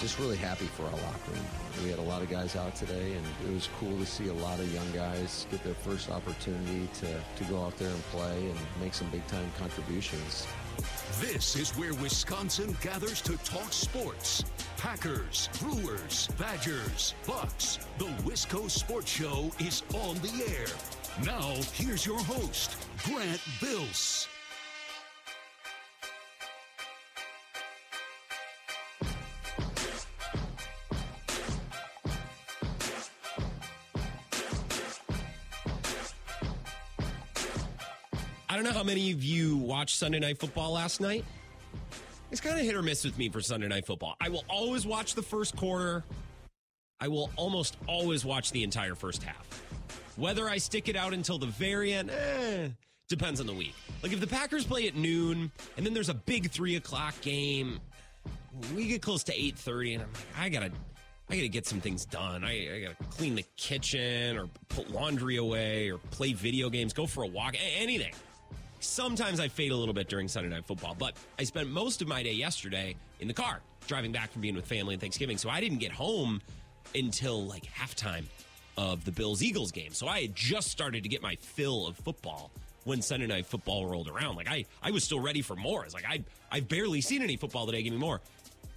just really happy for our locker room. We had a lot of guys out today, and it was cool to see a lot of young guys get their first opportunity to, to go out there and play and make some big time contributions. This is where Wisconsin gathers to talk sports. Packers, Brewers, Badgers, Bucks. The Wisco Sports Show is on the air. Now, here's your host, Grant Bills. Don't know how many of you watched Sunday Night Football last night. It's kind of hit or miss with me for Sunday Night Football. I will always watch the first quarter. I will almost always watch the entire first half. Whether I stick it out until the very end, eh, depends on the week. Like if the Packers play at noon and then there's a big three o'clock game, we get close to eight thirty, and I'm like, I gotta, I gotta get some things done. I, I gotta clean the kitchen or put laundry away or play video games, go for a walk, anything. Sometimes I fade a little bit during Sunday Night Football, but I spent most of my day yesterday in the car, driving back from being with family and Thanksgiving. So I didn't get home until like halftime of the Bills Eagles game. So I had just started to get my fill of football when Sunday Night Football rolled around. Like I, I was still ready for more. It's like I, I've barely seen any football today. Give me more.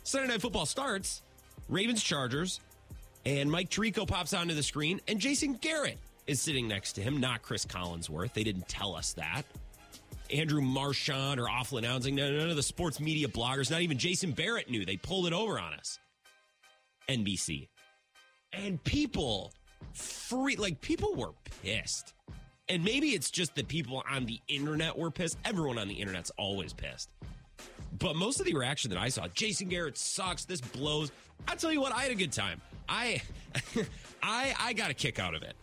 Sunday Night Football starts. Ravens Chargers, and Mike Tirico pops onto the screen, and Jason Garrett is sitting next to him, not Chris Collinsworth. They didn't tell us that. Andrew Marchand or awful announcing. None of the sports media bloggers, not even Jason Barrett knew. They pulled it over on us. NBC. And people free like people were pissed. And maybe it's just that people on the internet were pissed. Everyone on the internet's always pissed. But most of the reaction that I saw, Jason Garrett sucks, this blows. I tell you what, I had a good time. I I I got a kick out of it.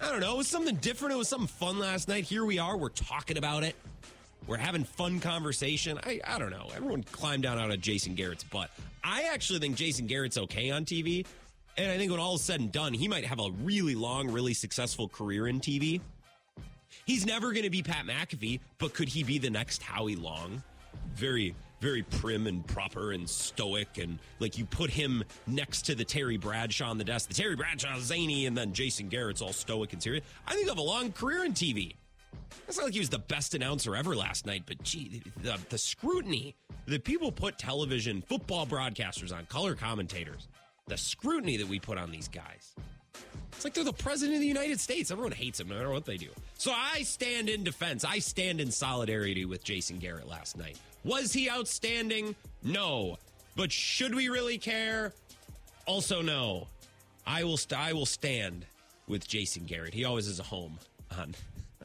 I don't know, it was something different. It was something fun last night. Here we are, we're talking about it. We're having fun conversation. I, I don't know. Everyone climbed down out of Jason Garrett's butt. I actually think Jason Garrett's okay on TV. And I think when all is said and done, he might have a really long, really successful career in TV. He's never going to be Pat McAfee, but could he be the next Howie Long? Very, very prim and proper and stoic. And like you put him next to the Terry Bradshaw on the desk. The Terry Bradshaw zany, and then Jason Garrett's all stoic and serious. I think he'll have a long career in TV. It's not like he was the best announcer ever last night, but gee, the, the scrutiny that people put television, football broadcasters on, color commentators, the scrutiny that we put on these guys. It's like they're the president of the United States. Everyone hates him no matter what they do. So I stand in defense. I stand in solidarity with Jason Garrett last night. Was he outstanding? No. But should we really care? Also, no. I will. St- I will stand with Jason Garrett. He always is a home on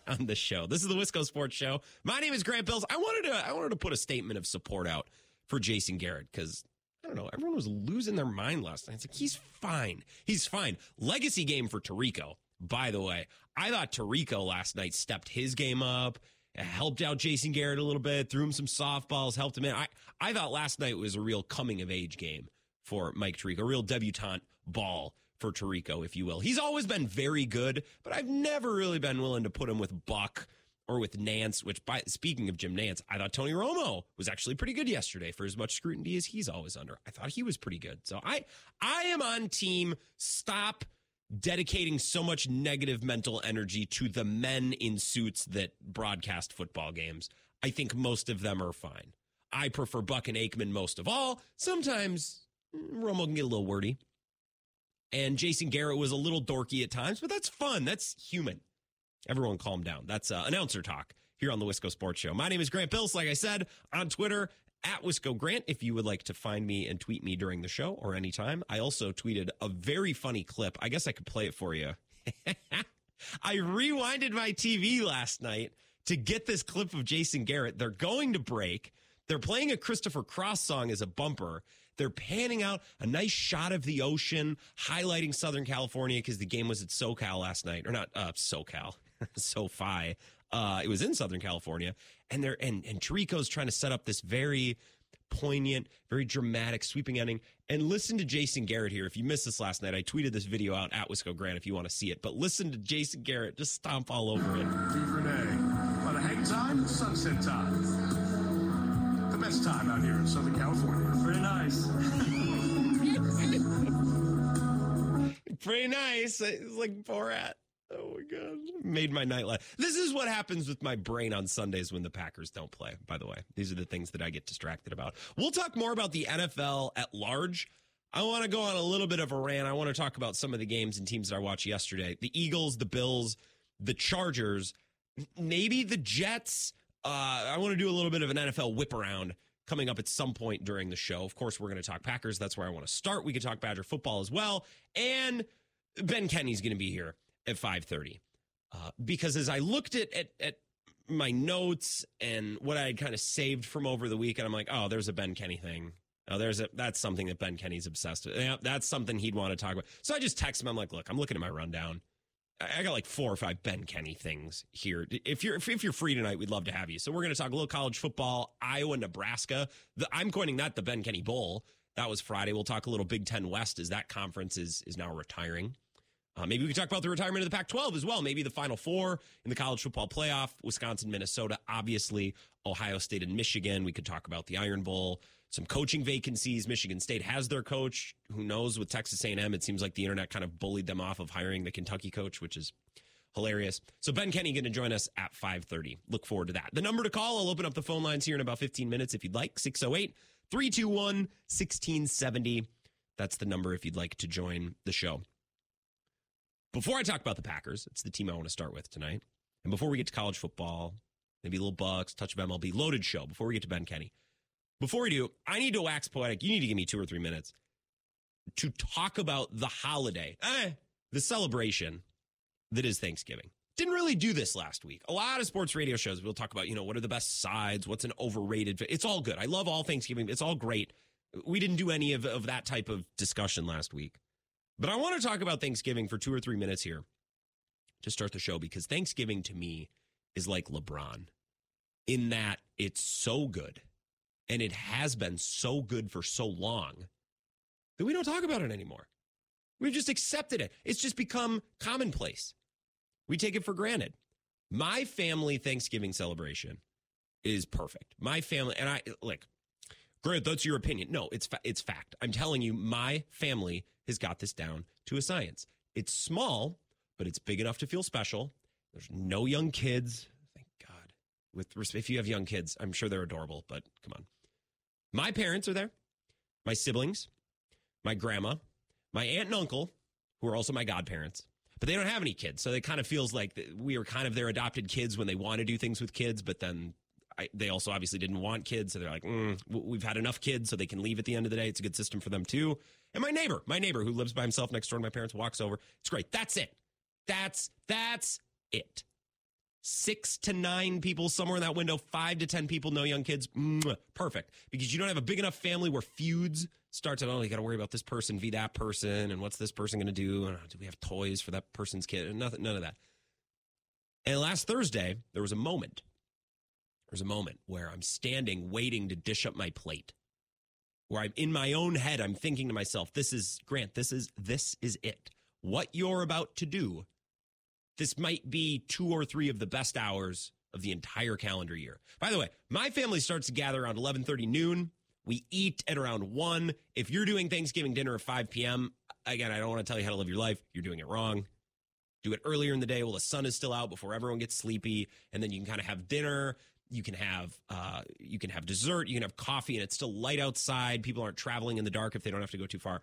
on the show. This is the Wisco Sports Show. My name is Grant Bills. I wanted to I wanted to put a statement of support out for Jason Garrett because I don't know, everyone was losing their mind last night. It's like he's fine. He's fine. Legacy game for Tirico, by the way. I thought Tirico last night stepped his game up, helped out Jason Garrett a little bit, threw him some softballs, helped him in. I, I thought last night was a real coming of age game for Mike Tirico, a real debutante ball for Tirico, if you will. He's always been very good, but I've never really been willing to put him with Buck or with Nantz, which by speaking of Jim Nantz, I thought Tony Romo was actually pretty good yesterday for as much scrutiny as he's always under. I thought he was pretty good. So I I am on team stop dedicating so much negative mental energy to the men in suits that broadcast football games. I think most of them are fine. I prefer Buck and Aikman most of all. Sometimes mm, Romo can get a little wordy. And Jason Garrett was a little dorky at times, but that's fun. That's human. Everyone calm down. That's uh, announcer talk here on the Wisco Sports Show. My name is Grant Bills. Like I said, on Twitter, at Wisco Grant, if you would like to find me and tweet me during the show or anytime. I also tweeted a very funny clip. I guess I could play it for you. I rewinded my TV last night to get this clip of Jason Garrett. They're going to break. They're playing a Christopher Cross song as a bumper. They're panning out a nice shot of the ocean, highlighting Southern California because the game was at SoCal last night, or not uh, SoCal, SoFi. Uh, it was in Southern California, and they're and and Tirico's trying to set up this very poignant, very dramatic, sweeping ending. And listen to Jason Garrett here. If you missed this last night, I tweeted this video out at Wisco Grant if you want to see it. But listen to Jason Garrett just stomp all over it. DuVernay. By the hang time, sunset time. The best time out here in Southern California. Pretty nice. pretty nice. It's like Borat. Oh my god, made my night laugh. This is what happens with my brain on Sundays when the Packers don't play. By the way, these are the things that I get distracted about. We'll talk more about the NFL at large. I want to go on a little bit of a rant. I want to talk about some of the games and teams that I watched yesterday: the Eagles, the Bills, the Chargers, maybe the Jets. Uh, I want to do a little bit of an NFL whip around coming up at some point during the show. Of course, we're going to talk Packers. That's where I want to start. We could talk Badger football as well, and Ben Kenney's going to be here at 5:30. Uh, because as I looked at, at at my notes and what I had kind of saved from over the weekend, I'm like, oh, there's a Ben Kenney thing. Oh, there's a that's something that Ben Kenney's obsessed with. Yeah, that's something he'd want to talk about. So I just text him. I'm like, look, I'm looking at my rundown. I got like four or five Ben Kenney things here. If you're if you're free tonight, we'd love to have you. So we're going to talk a little college football, Iowa, Nebraska. The, I'm coining that the Ben Kenney Bowl. That was Friday. We'll talk a little Big Ten West as that conference is is now retiring. Uh, maybe we can talk about the retirement of the Pac 12 as well. Maybe the Final Four in the college football playoff Wisconsin, Minnesota, obviously, Ohio State and Michigan. We could talk about the Iron Bowl, some coaching vacancies. Michigan State has their coach. Who knows with Texas A&M? It seems like the internet kind of bullied them off of hiring the Kentucky coach, which is hilarious. So Ben Kenney going to join us at 5:30. Look forward to that. The number to call, I'll open up the phone lines here in about 15 minutes if you'd like. 608 321 1670. That's the number if you'd like to join the show. Before I talk about the Packers, it's the team I want to start with tonight. And before we get to college football, maybe a little Bucks, touch of MLB, loaded show. Before we get to Ben Kenney, before we do, I need to wax poetic. You need to give me two or three minutes to talk about the holiday, eh, the celebration that is Thanksgiving. Didn't really do this last week. A lot of sports radio shows we'll talk about, you know, what are the best sides, what's an overrated. It's all good. I love all Thanksgiving. It's all great. We didn't do any of, of that type of discussion last week. But I want to talk about Thanksgiving for two or three minutes here to start the show because Thanksgiving to me is like LeBron in that it's so good and it has been so good for so long that we don't talk about it anymore. We've just accepted it. It's just become commonplace. We take it for granted. My family Thanksgiving celebration is perfect. My family, and I like, Grant, that's your opinion. No, it's fa- it's fact. I'm telling you, my family has got this down to a science. It's small, but it's big enough to feel special. There's no young kids. Thank God. With if you have young kids, I'm sure they're adorable, but come on. My parents are there. My siblings, my grandma, my aunt and uncle, who are also my godparents, but they don't have any kids. So it kind of feels like we are kind of their adopted kids when they want to do things with kids, but then I, they also obviously didn't want kids. So they're like, mm, we've had enough kids so they can leave at the end of the day. It's a good system for them too. And my neighbor, my neighbor who lives by himself next door to my parents walks over. It's great. That's it. That's, that's it. Six to nine people somewhere in that window, five to 10 people, no young kids. Perfect. Because you don't have a big enough family where feuds start to, oh, you got to worry about this person, v that person, and what's this person going to do? And, oh, do we have toys for that person's kid? And nothing, none of that. And last Thursday, there was a moment there's a moment where I'm standing waiting to dish up my plate. Where I'm in my own head, I'm thinking to myself, this is Grant, this is this is it. What you're about to do, this might be two or three of the best hours of the entire calendar year. By the way, my family starts to gather around 11:30 noon. We eat at around 1. If you're doing Thanksgiving dinner at 5 p.m., again, I don't want to tell you how to live your life. You're doing it wrong. Do it earlier in the day while the sun is still out before everyone gets sleepy. And then you can kind of have dinner you can have uh, you can have dessert, you can have coffee, and it's still light outside. People aren't traveling in the dark if they don't have to go too far.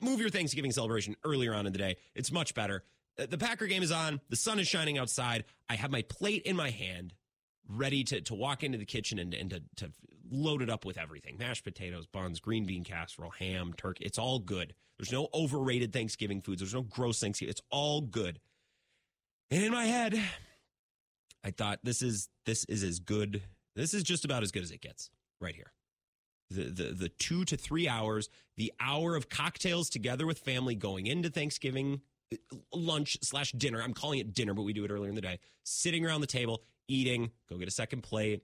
Move your Thanksgiving celebration earlier on in the day. It's much better. Uh, the Packer game is on. The sun is shining outside. I have my plate in my hand, ready to to walk into the kitchen and, and to, to load it up with everything: mashed potatoes, buns, green bean casserole, ham, turkey. It's all good. There's no overrated Thanksgiving foods. There's no gross Thanksgiving. It's all good. And in my head, I thought this is this is as good. This is just about as good as it gets right here. The, the the two to three hours, the hour of cocktails together with family going into Thanksgiving lunch slash dinner. I'm calling it dinner, but we do it earlier in the day. Sitting around the table, eating, go get a second plate.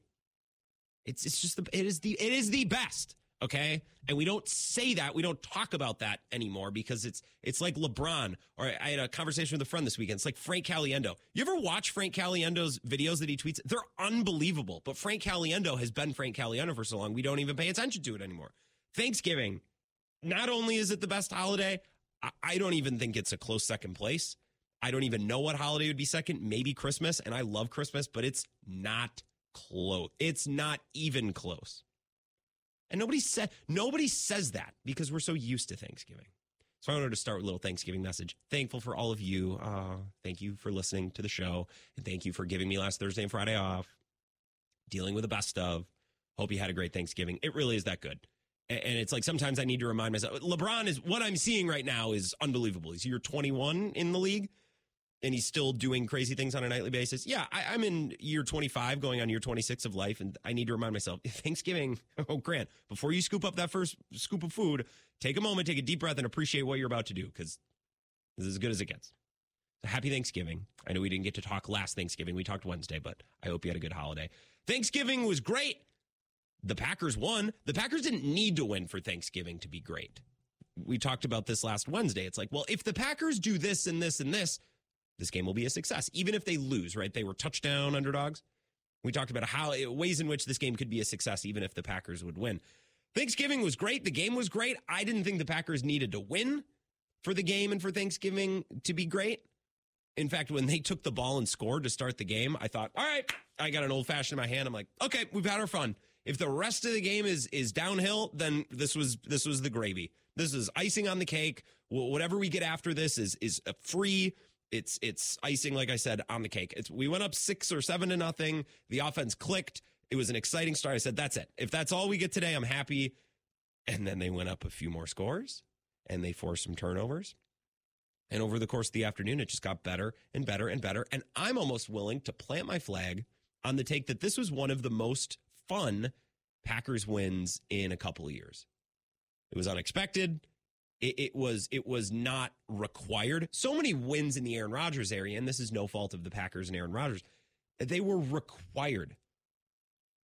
It's it's just the it is the it is the best. Okay. And we don't say that. We don't talk about that anymore because it's it's like LeBron. Or I had a conversation with a friend this weekend. It's like Frank Caliendo. You ever watch Frank Caliendo's videos that he tweets? They're unbelievable. But Frank Caliendo has been Frank Caliendo for so long, we don't even pay attention to it anymore. Thanksgiving, not only is it the best holiday, I, don't even think it's a close second place. I don't even know what holiday would be second. Maybe Christmas, and I love Christmas, but it's not close. It's not even close. And nobody said nobody says that because we're so used to Thanksgiving. So I wanted to start with a little Thanksgiving message. Thankful for all of you. Uh, thank you for listening to the show, and thank you for giving me last Thursday and Friday off. Dealing with the best of. Hope you had a great Thanksgiving. It really is that good. And it's like sometimes I need to remind myself. LeBron is what I'm seeing right now is unbelievable. He's year 21 in the league and he's still doing crazy things on a nightly basis. Yeah, I, am in year 25, going on year 26 of life, and I need to remind myself Thanksgiving. Oh, Grant, before you scoop up that first scoop of food, take a moment, take a deep breath, and appreciate what you're about to do because this is as good as it gets. Happy Thanksgiving. I know we didn't get to talk last Thanksgiving. We talked Wednesday, but I hope you had a good holiday. Thanksgiving was great. The Packers won. The Packers didn't need to win for Thanksgiving to be great. We talked about this last Wednesday. It's like, well, if the Packers do this and this and this, this game will be a success, even if they lose, right? They were touchdown underdogs. We talked about how eh, ways in which this game could be a success, even if the Packers would win. Thanksgiving was great. The game was great. I didn't think the Packers needed to win for the game and for Thanksgiving to be great. In fact, when they took the ball and scored to start the game, I thought, all right, I got an old fashioned in my hand. I'm like, okay, we've had our fun. If the rest of the game is is downhill, then this was this was the gravy. This is icing on the cake. Whatever we get after this is is free it's it's icing, like I said, on the cake. It's, we went up six or seven to nothing. The offense clicked. It was an exciting start. I said, that's it. If that's all we get today, I'm happy. And then they went up a few more scores and they forced some turnovers. And over the course of the afternoon, it just got better and better and better. And I'm almost willing to plant my flag on the take that this was one of the most fun Packers wins in a couple of years. It was unexpected. It, it, was it was not required. So many wins in the Aaron Rodgers area, and this is no fault of the Packers and Aaron Rodgers. They were required,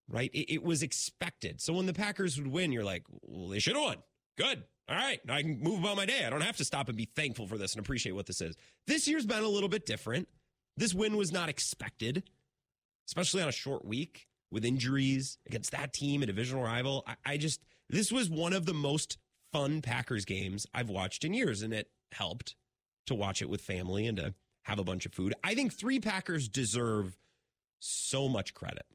right? It, it was expected. So when the Packers would win, you're like, well, they should have won. Good. All right, I can move about my day. I don't have to stop and be thankful for this and appreciate what this is. This year's been a little bit different. This win was not expected, especially on a short week with injuries against that team, a divisional rival. I, I just, this was one of the most fun Packers games I've watched in years, and it helped to watch it with family and to have a bunch of food. I think three Packers deserve so much credit.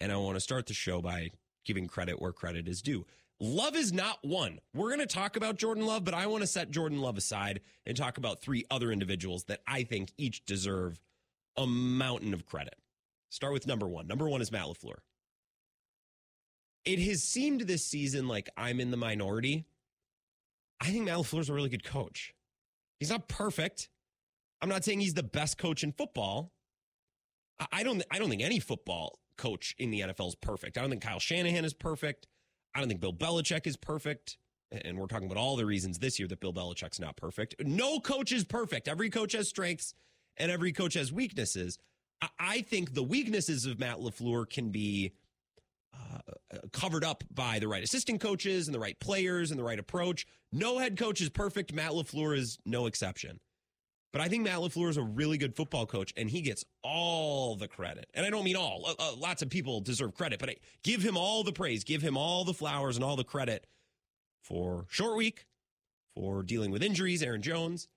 And I want to start the show by giving credit where credit is due. Love is not one. We're going to talk about Jordan Love, but I want to set Jordan Love aside and talk about three other individuals that I think each deserve a mountain of credit. Start with number one. Number one is Matt LaFleur it has seemed this season like I'm in the minority. I think Matt LaFleur's a really good coach. He's not perfect. I'm not saying he's the best coach in football. I don't I don't think any football coach in the NFL is perfect. I don't think Kyle Shanahan is perfect. I don't think Bill Belichick is perfect. And we're talking about all the reasons this year that Bill Belichick's not perfect. No coach is perfect. Every coach has strengths and every coach has weaknesses. I think the weaknesses of Matt LaFleur can be uh, covered up by the right assistant coaches and the right players and the right approach. No head coach is perfect. Matt LaFleur is no exception. But I think Matt LaFleur is a really good football coach and he gets all the credit. And I don't mean all, uh, uh, lots of people deserve credit, but I give him all the praise, give him all the flowers and all the credit for short week, for dealing with injuries, Aaron Jones,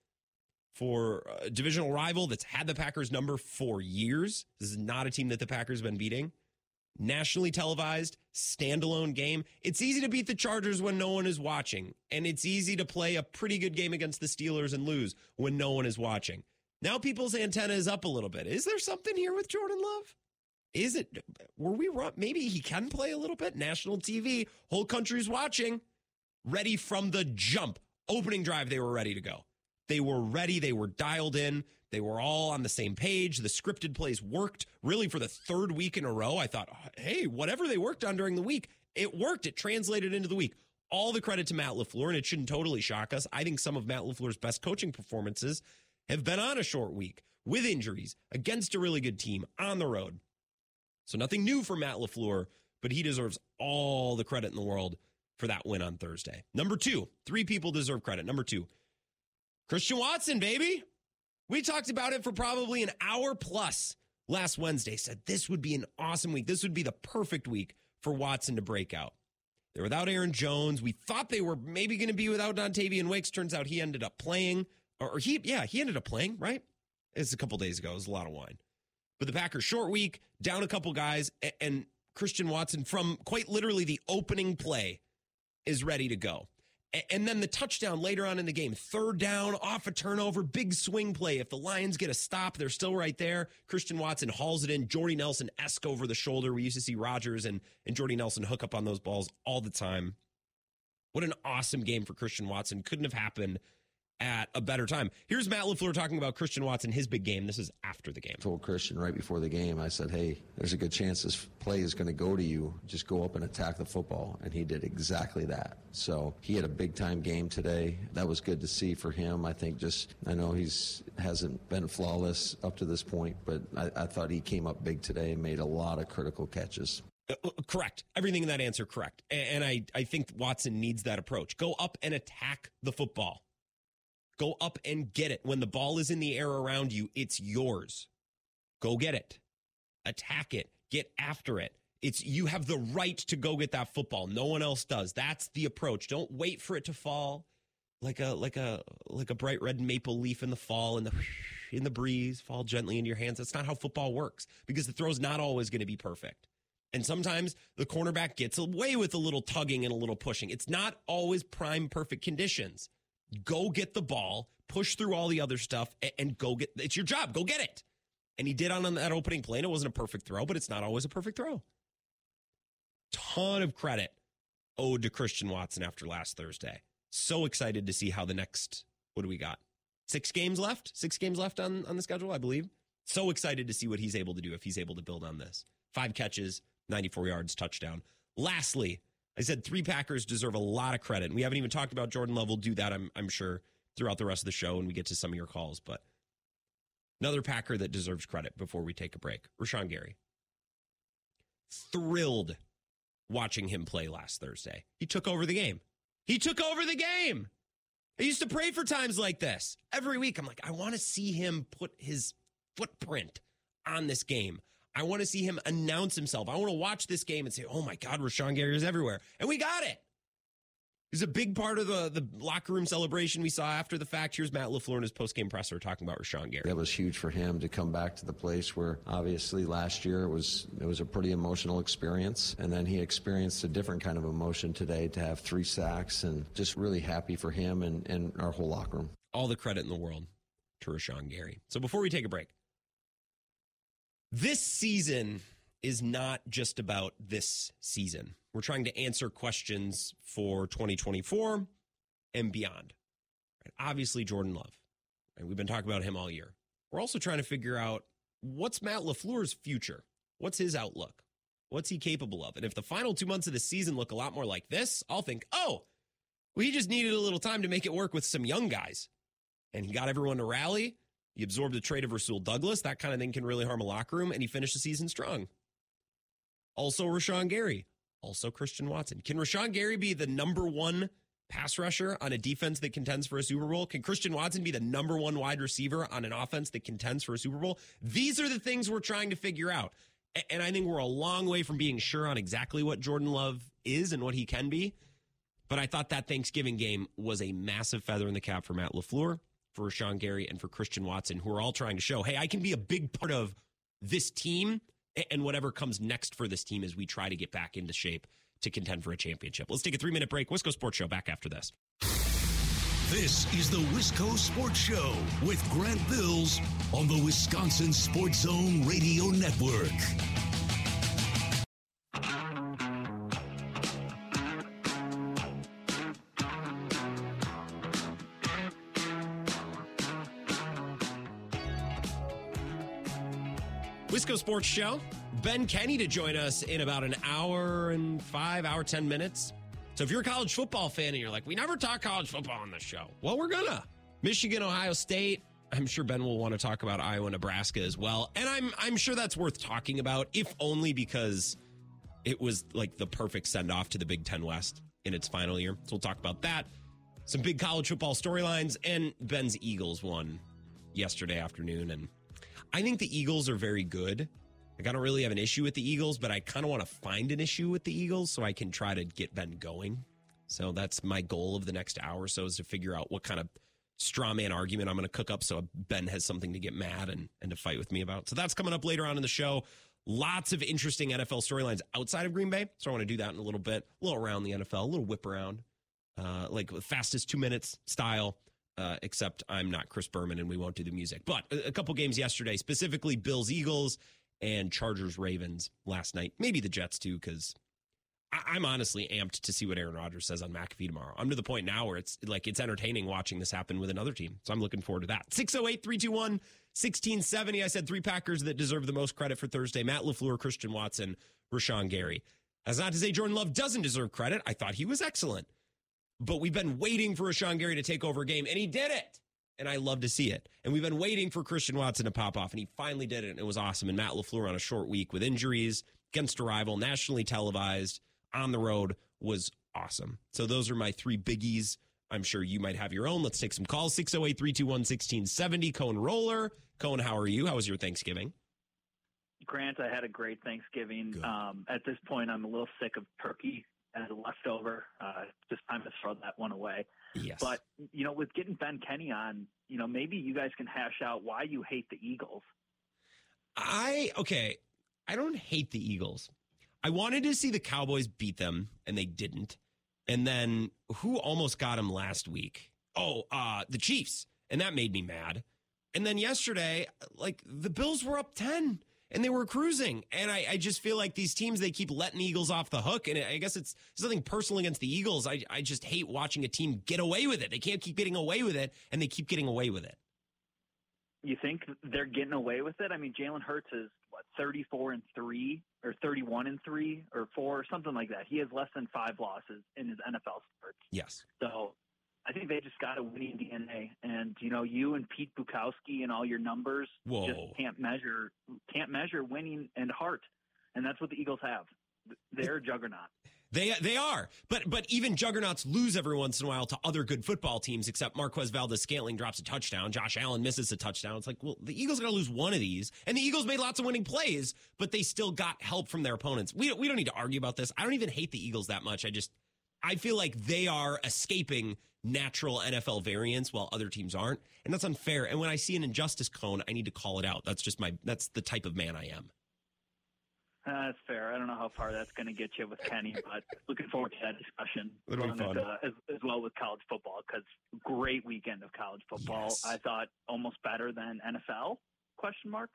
for a divisional rival that's had the Packers number for years. This is not a team that the Packers have been beating nationally televised, standalone game. It's easy to beat the Chargers when no one is watching, and it's easy to play a pretty good game against the Steelers and lose when no one is watching. Now people's antenna is up a little bit. Is there something here with Jordan Love? Is it were we wrong? Maybe he can play a little bit. National TV, whole country's watching. Ready from the jump. Opening drive, they were ready to go. They were ready, they were dialed in. They were all on the same page. The scripted plays worked really for the third week in a row. I thought, hey, whatever they worked on during the week, it worked. It translated into the week. All the credit to Matt LaFleur, and it shouldn't totally shock us. I think some of Matt LaFleur's best coaching performances have been on a short week with injuries against a really good team on the road. So nothing new for Matt LaFleur, but he deserves all the credit in the world for that win on Thursday. Number two, three people deserve credit. Number two, Christian Watson, baby. We talked about it for probably an hour plus last Wednesday. Said this would be an awesome week. This would be the perfect week for Watson to break out. They're without Aaron Jones. We thought they were maybe going to be without Dontayvion Wicks. Turns out he ended up playing, or, he, yeah, he ended up playing, right? It's a couple days ago. It was a lot of wine. But the Packers short week, down a couple guys, and Christian Watson from quite literally the opening play is ready to go. And then the touchdown later on in the game, third down, off a turnover, big swing play. If the Lions get a stop, they're still right there. Christian Watson hauls it in. Jordy Nelson esque over the shoulder. We used to see Rodgers and, and Jordy Nelson hook up on those balls all the time. What an awesome game for Christian Watson. Couldn't have happened at a better time. Here's Matt LaFleur talking about Christian Watson, his big game. This is after the game. I told Christian right before the game, I said, hey, there's a good chance this play is going to go to you. Just go up and attack the football. And he did exactly that. So he had a big time game today. That was good to see for him. I think just, I know he's hasn't been flawless up to this point, but I, I thought he came up big today and made a lot of critical catches. Uh, uh correct. Everything in that answer, correct. And I, I think Watson needs that approach. Go up and attack the football. Go up and get it. When the ball is in the air around you, it's yours. Go get it. Attack it. Get after it. It's you have the right to go get that football. No one else does. That's the approach. Don't wait for it to fall like a like a like a bright red maple leaf in the fall in the in the breeze, fall gently in your hands. That's not how football works because the throw's not always going to be perfect. And sometimes the cornerback gets away with a little tugging and a little pushing. It's not always prime perfect conditions go get the ball, push through all the other stuff, and, and go get it's your job. Go get it. And he did on, on that opening play. And it wasn't a perfect throw, but it's not always a perfect throw. Ton of credit owed to Christian Watson after last Thursday. So excited to see how the next, what do we got? Six games left? Six games left on, on the schedule, I believe. So excited to see what he's able to do if he's able to build on this. Five catches, 94 yards, touchdown. Lastly, I said three Packers deserve a lot of credit. And we haven't even talked about Jordan Love. We'll do that, I'm, I'm sure, throughout the rest of the show when we get to some of your calls. But another Packer that deserves credit before we take a break Rashan Gary. Thrilled watching him play last Thursday. He took over the game. He took over the game. I used to pray for times like this. Every week, I'm like, I want to see him put his footprint on this game. I want to see him announce himself. I want to watch this game and say, oh my God, Rashan Gary is everywhere. And we got it. He's a big part of the, the locker room celebration we saw after the fact. Here's Matt LaFleur in his post-game presser talking about Rashan Gary. That was huge for him to come back to the place where obviously last year it was it was a pretty emotional experience. And then he experienced a different kind of emotion today to have three sacks and just really happy for him and, and our whole locker room. All the credit in the world to Rashan Gary. So before we take a break, this season is not just about this season. We're trying to answer questions for 2024 and beyond. Right? Obviously, Jordan Love. Right? We've been talking about him all year. We're also trying to figure out what's Matt LaFleur's future? What's his outlook? What's he capable of? And if the final two months of the season look a lot more like this, I'll think, oh, he just needed a little time to make it work with some young guys. And he got everyone to rally he absorbed the trade of Rasul Douglas. That kind of thing can really harm a locker room, and he finished the season strong. Also, Rashan Gary. Also, Christian Watson. Can Rashan Gary be the number one pass rusher on a defense that contends for a Super Bowl? Can Christian Watson be the number one wide receiver on an offense that contends for a Super Bowl? These are the things we're trying to figure out. And I think we're a long way from being sure on exactly what Jordan Love is and what he can be. But I thought that Thanksgiving game was a massive feather in the cap for Matt LaFleur for Sean Gary and for Christian Watson, who are all trying to show, hey, I can be a big part of this team and whatever comes next for this team as we try to get back into shape to contend for a championship. Let's take a three minute break. Wisco Sports Show back after this. This is the Wisco Sports Show with Grant Bills on the Wisconsin Sports Zone Radio Network. Sports Show. Ben Kenney to join us in about an hour and five, hour, 10 minutes. So if you're a college football fan and you're like, we never talk college football on the show, well, we're gonna. Michigan, Ohio State. I'm sure Ben will want to talk about Iowa, Nebraska as well. And I'm I'm sure that's worth talking about, if only because it was like the perfect send off to the Big Ten West in its final year. So we'll talk about that. Some big college football storylines, and Ben's Eagles won yesterday afternoon, and I think the Eagles are very good. Like, I don't really have an issue with the Eagles, but I kind of want to find an issue with the Eagles so I can try to get Ben going. So that's my goal of the next hour or so is to figure out what kind of straw man argument I'm going to cook up so Ben has something to get mad and, and to fight with me about. So that's coming up later on in the show. Lots of interesting NFL storylines outside of Green Bay. So I want to do that in a little bit, a little around the NFL, a little whip around, uh, like fastest two minutes style. Uh, except I'm not Chris Berman and we won't do the music. But a, a couple games yesterday, specifically Bills Eagles and Chargers Ravens last night. Maybe the Jets too, because I- am honestly amped to see what Aaron Rodgers says on McAfee tomorrow. I'm to the point now where it's like it's entertaining watching this happen with another team. So I'm looking forward to that. 608 321 1670. I said three Packers that deserve the most credit for Thursday Matt LaFleur, Christian Watson, Rashan Gary. That's not to say Jordan Love doesn't deserve credit. I thought he was excellent. But we've been waiting for Rashan Gary to take over a game, and he did it. And I love to see it. And we've been waiting for Christian Watson to pop off, and he finally did it. And it was awesome. And Matt LaFleur on a short week with injuries against a rival, nationally televised on the road was awesome. So those are my three biggies. I'm sure you might have your own. Let's take some calls. 608 321 1670. Cone Roller. Cohen, how are you? How was your Thanksgiving? Grant, I had a great Thanksgiving. Um, at this point, I'm a little sick of turkey as a leftover. Uh, just time to throw that one away. Yes. But, you know, with getting Ben Kenney on, you know, maybe you guys can hash out why you hate the Eagles. I, okay, I don't hate the Eagles. I wanted to see the Cowboys beat them, and they didn't. And then who almost got them last week? Oh, uh, the Chiefs. And that made me mad. And then yesterday, like the Bills were up 10 and they were cruising. And I, I just feel like these teams, they keep letting the Eagles off the hook. And I guess it's, it's nothing personal against the Eagles. I, I just hate watching a team get away with it. They can't keep getting away with it, and they keep getting away with it. You think they're getting away with it? I mean, Jalen Hurts is what 34 and three or 31 and three or four or something like that. He has less than five losses in his NFL starts. Yes. So I think they just got a winning DNA, and you know, you and Pete Bukowski and all your numbers Whoa. just can't measure can't measure winning and heart, and that's what the Eagles have. They're a juggernaut. They they are, but but even juggernauts lose every once in a while to other good football teams. Except Marquez Valdes-Scantling drops a touchdown, Josh Allen misses a touchdown. It's like, well, the Eagles are gonna lose one of these, and the Eagles made lots of winning plays, but they still got help from their opponents. We we don't need to argue about this. I don't even hate the Eagles that much. I just I feel like they are escaping natural NFL variance while other teams aren't, and that's unfair. And when I see an injustice cone, I need to call it out. That's just my that's the type of man I am. Uh, that's fair. I don't know how far that's going to get you with Kenney, but looking forward to that discussion. It'll be fun. Uh, as, as well with college football because great weekend of college football. Yes. I thought almost better than NFL? Question mark.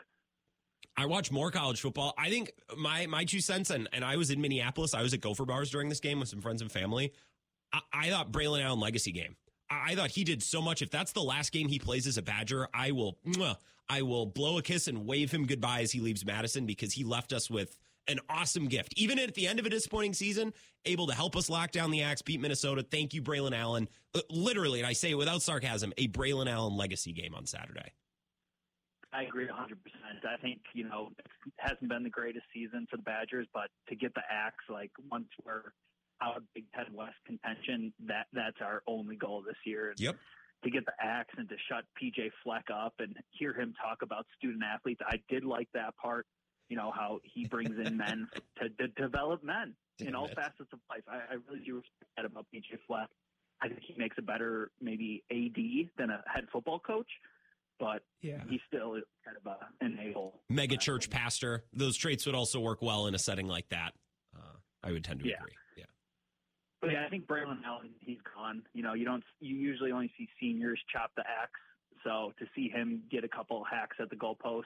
I watch more college football. I think my my two cents, and, and I was in Minneapolis. I was at Gopher Bars during this game with some friends and family. I, I thought Braylon Allen legacy game. I, I thought he did so much. If that's the last game he plays as a Badger, I will I will blow a kiss and wave him goodbye as he leaves Madison because he left us with an awesome gift. Even at the end of a disappointing season, able to help us lock down the axe, beat Minnesota. Thank you, Braylon Allen. Uh, Literally, and I say it without sarcasm, a Braylon Allen legacy game on Saturday. I agree 100%. I think, you know, it hasn't been the greatest season for the Badgers, but to get the axe, like once we're out of Big Ten West contention, that that's our only goal this year. And Yep. To get the axe and to shut PJ Fleck up and hear him talk about student athletes. I did like that part, you know, how he brings in men to, to develop men in all it. facets of life. I, I really do respect that about PJ Fleck. I think he makes a better maybe AD than a head football coach, but Yeah. he still kind of a, an a-hole. mega church pastor. Those traits would also work well in a setting like that. Uh, I would tend to Yeah. agree. Yeah. But yeah, I think Braylon Allen, he's gone. You know, you don't, you usually only see seniors chop the axe. So to see him get a couple hacks at the goalpost,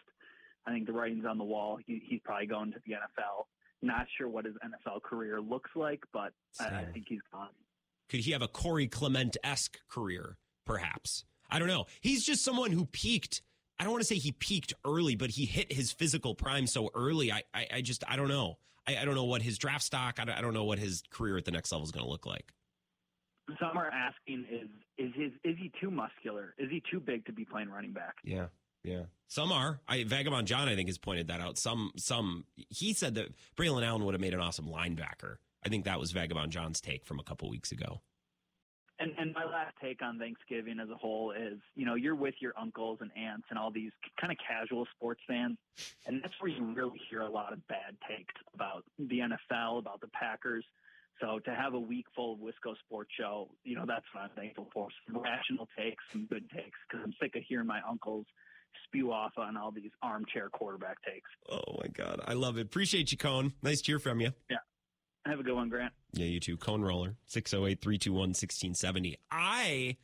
I think the writing's on the wall. He, he's probably going to the NFL. Not sure what his NFL career looks like, but I, I think he's gone. Could he have a Corey Clement esque career? Perhaps. I don't know. He's just someone who peaked. I don't want to say he peaked early, but he hit his physical prime so early. I, I, I just, I don't know. I, I don't know what his draft stock. I don't, I don't know what his career at the next level is going to look like. Some are asking, is is his is he too muscular? Is he too big to be playing running back? Yeah. Yeah. Some are. I Vagabond John, I think, has pointed that out. Some, some. He said that Braylon Allen would have made an awesome linebacker. I think that was Vagabond John's take from a couple weeks ago. And and my last take on Thanksgiving as a whole is, you know, you're with your uncles and aunts and all these kind of casual sports fans, and that's where you really hear a lot of bad takes about the NFL, about the Packers. So to have a week full of Wisco Sports Show, you know, that's what I'm thankful for. Some rational takes, some good takes, because I'm sick of hearing my uncles spew off on all these armchair quarterback takes. Oh my God, I love it. Appreciate you, Cone. Nice to hear from you. Yeah. Have a good one, Grant. Yeah, you too. Cone Roller, 608 321 1670. I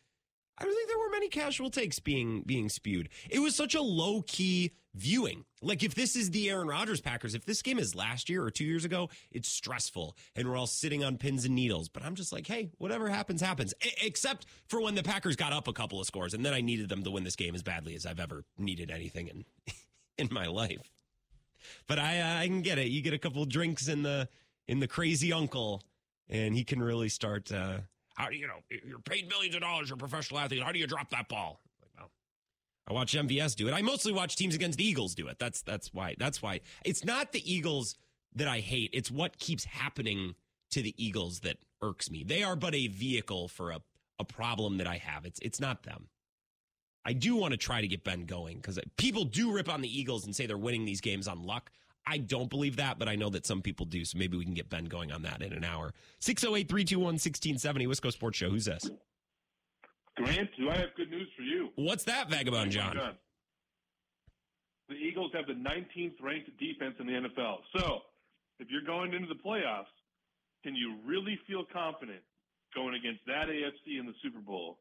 I don't think there were many casual takes being being spewed. It was such a low key viewing. Like if this is the Aaron Rodgers Packers, if this game is last year or two years ago, it's stressful and we're all sitting on pins and needles. But I'm just like, hey, whatever happens, happens. A- except for when the Packers got up a couple of scores, and then I needed them to win this game as badly as I've ever needed anything in in my life. But I uh, I can get it. You get a couple drinks in the in the crazy uncle, and he can really start. Uh, how do you know you're paid millions of dollars? You're a professional athlete. How do you drop that ball? Like, well, I watch MVS do it. I mostly watch teams against the Eagles do it. That's that's why. That's why it's not the Eagles that I hate. It's what keeps happening to the Eagles that irks me. They are but a vehicle for a a problem that I have. It's it's not them. I do want to try to get Ben going because people do rip on the Eagles and say they're winning these games on luck. I don't believe that, but I know that some people do. So maybe we can get Ben going on that in an hour. 608 321 1670, Wisco Sports Show. Who's this? Grant, do I have good news for you? What's that, Vagabond John? The Eagles have the 19th ranked defense in the NFL. So if you're going into the playoffs, can you really feel confident going against that AFC in the Super Bowl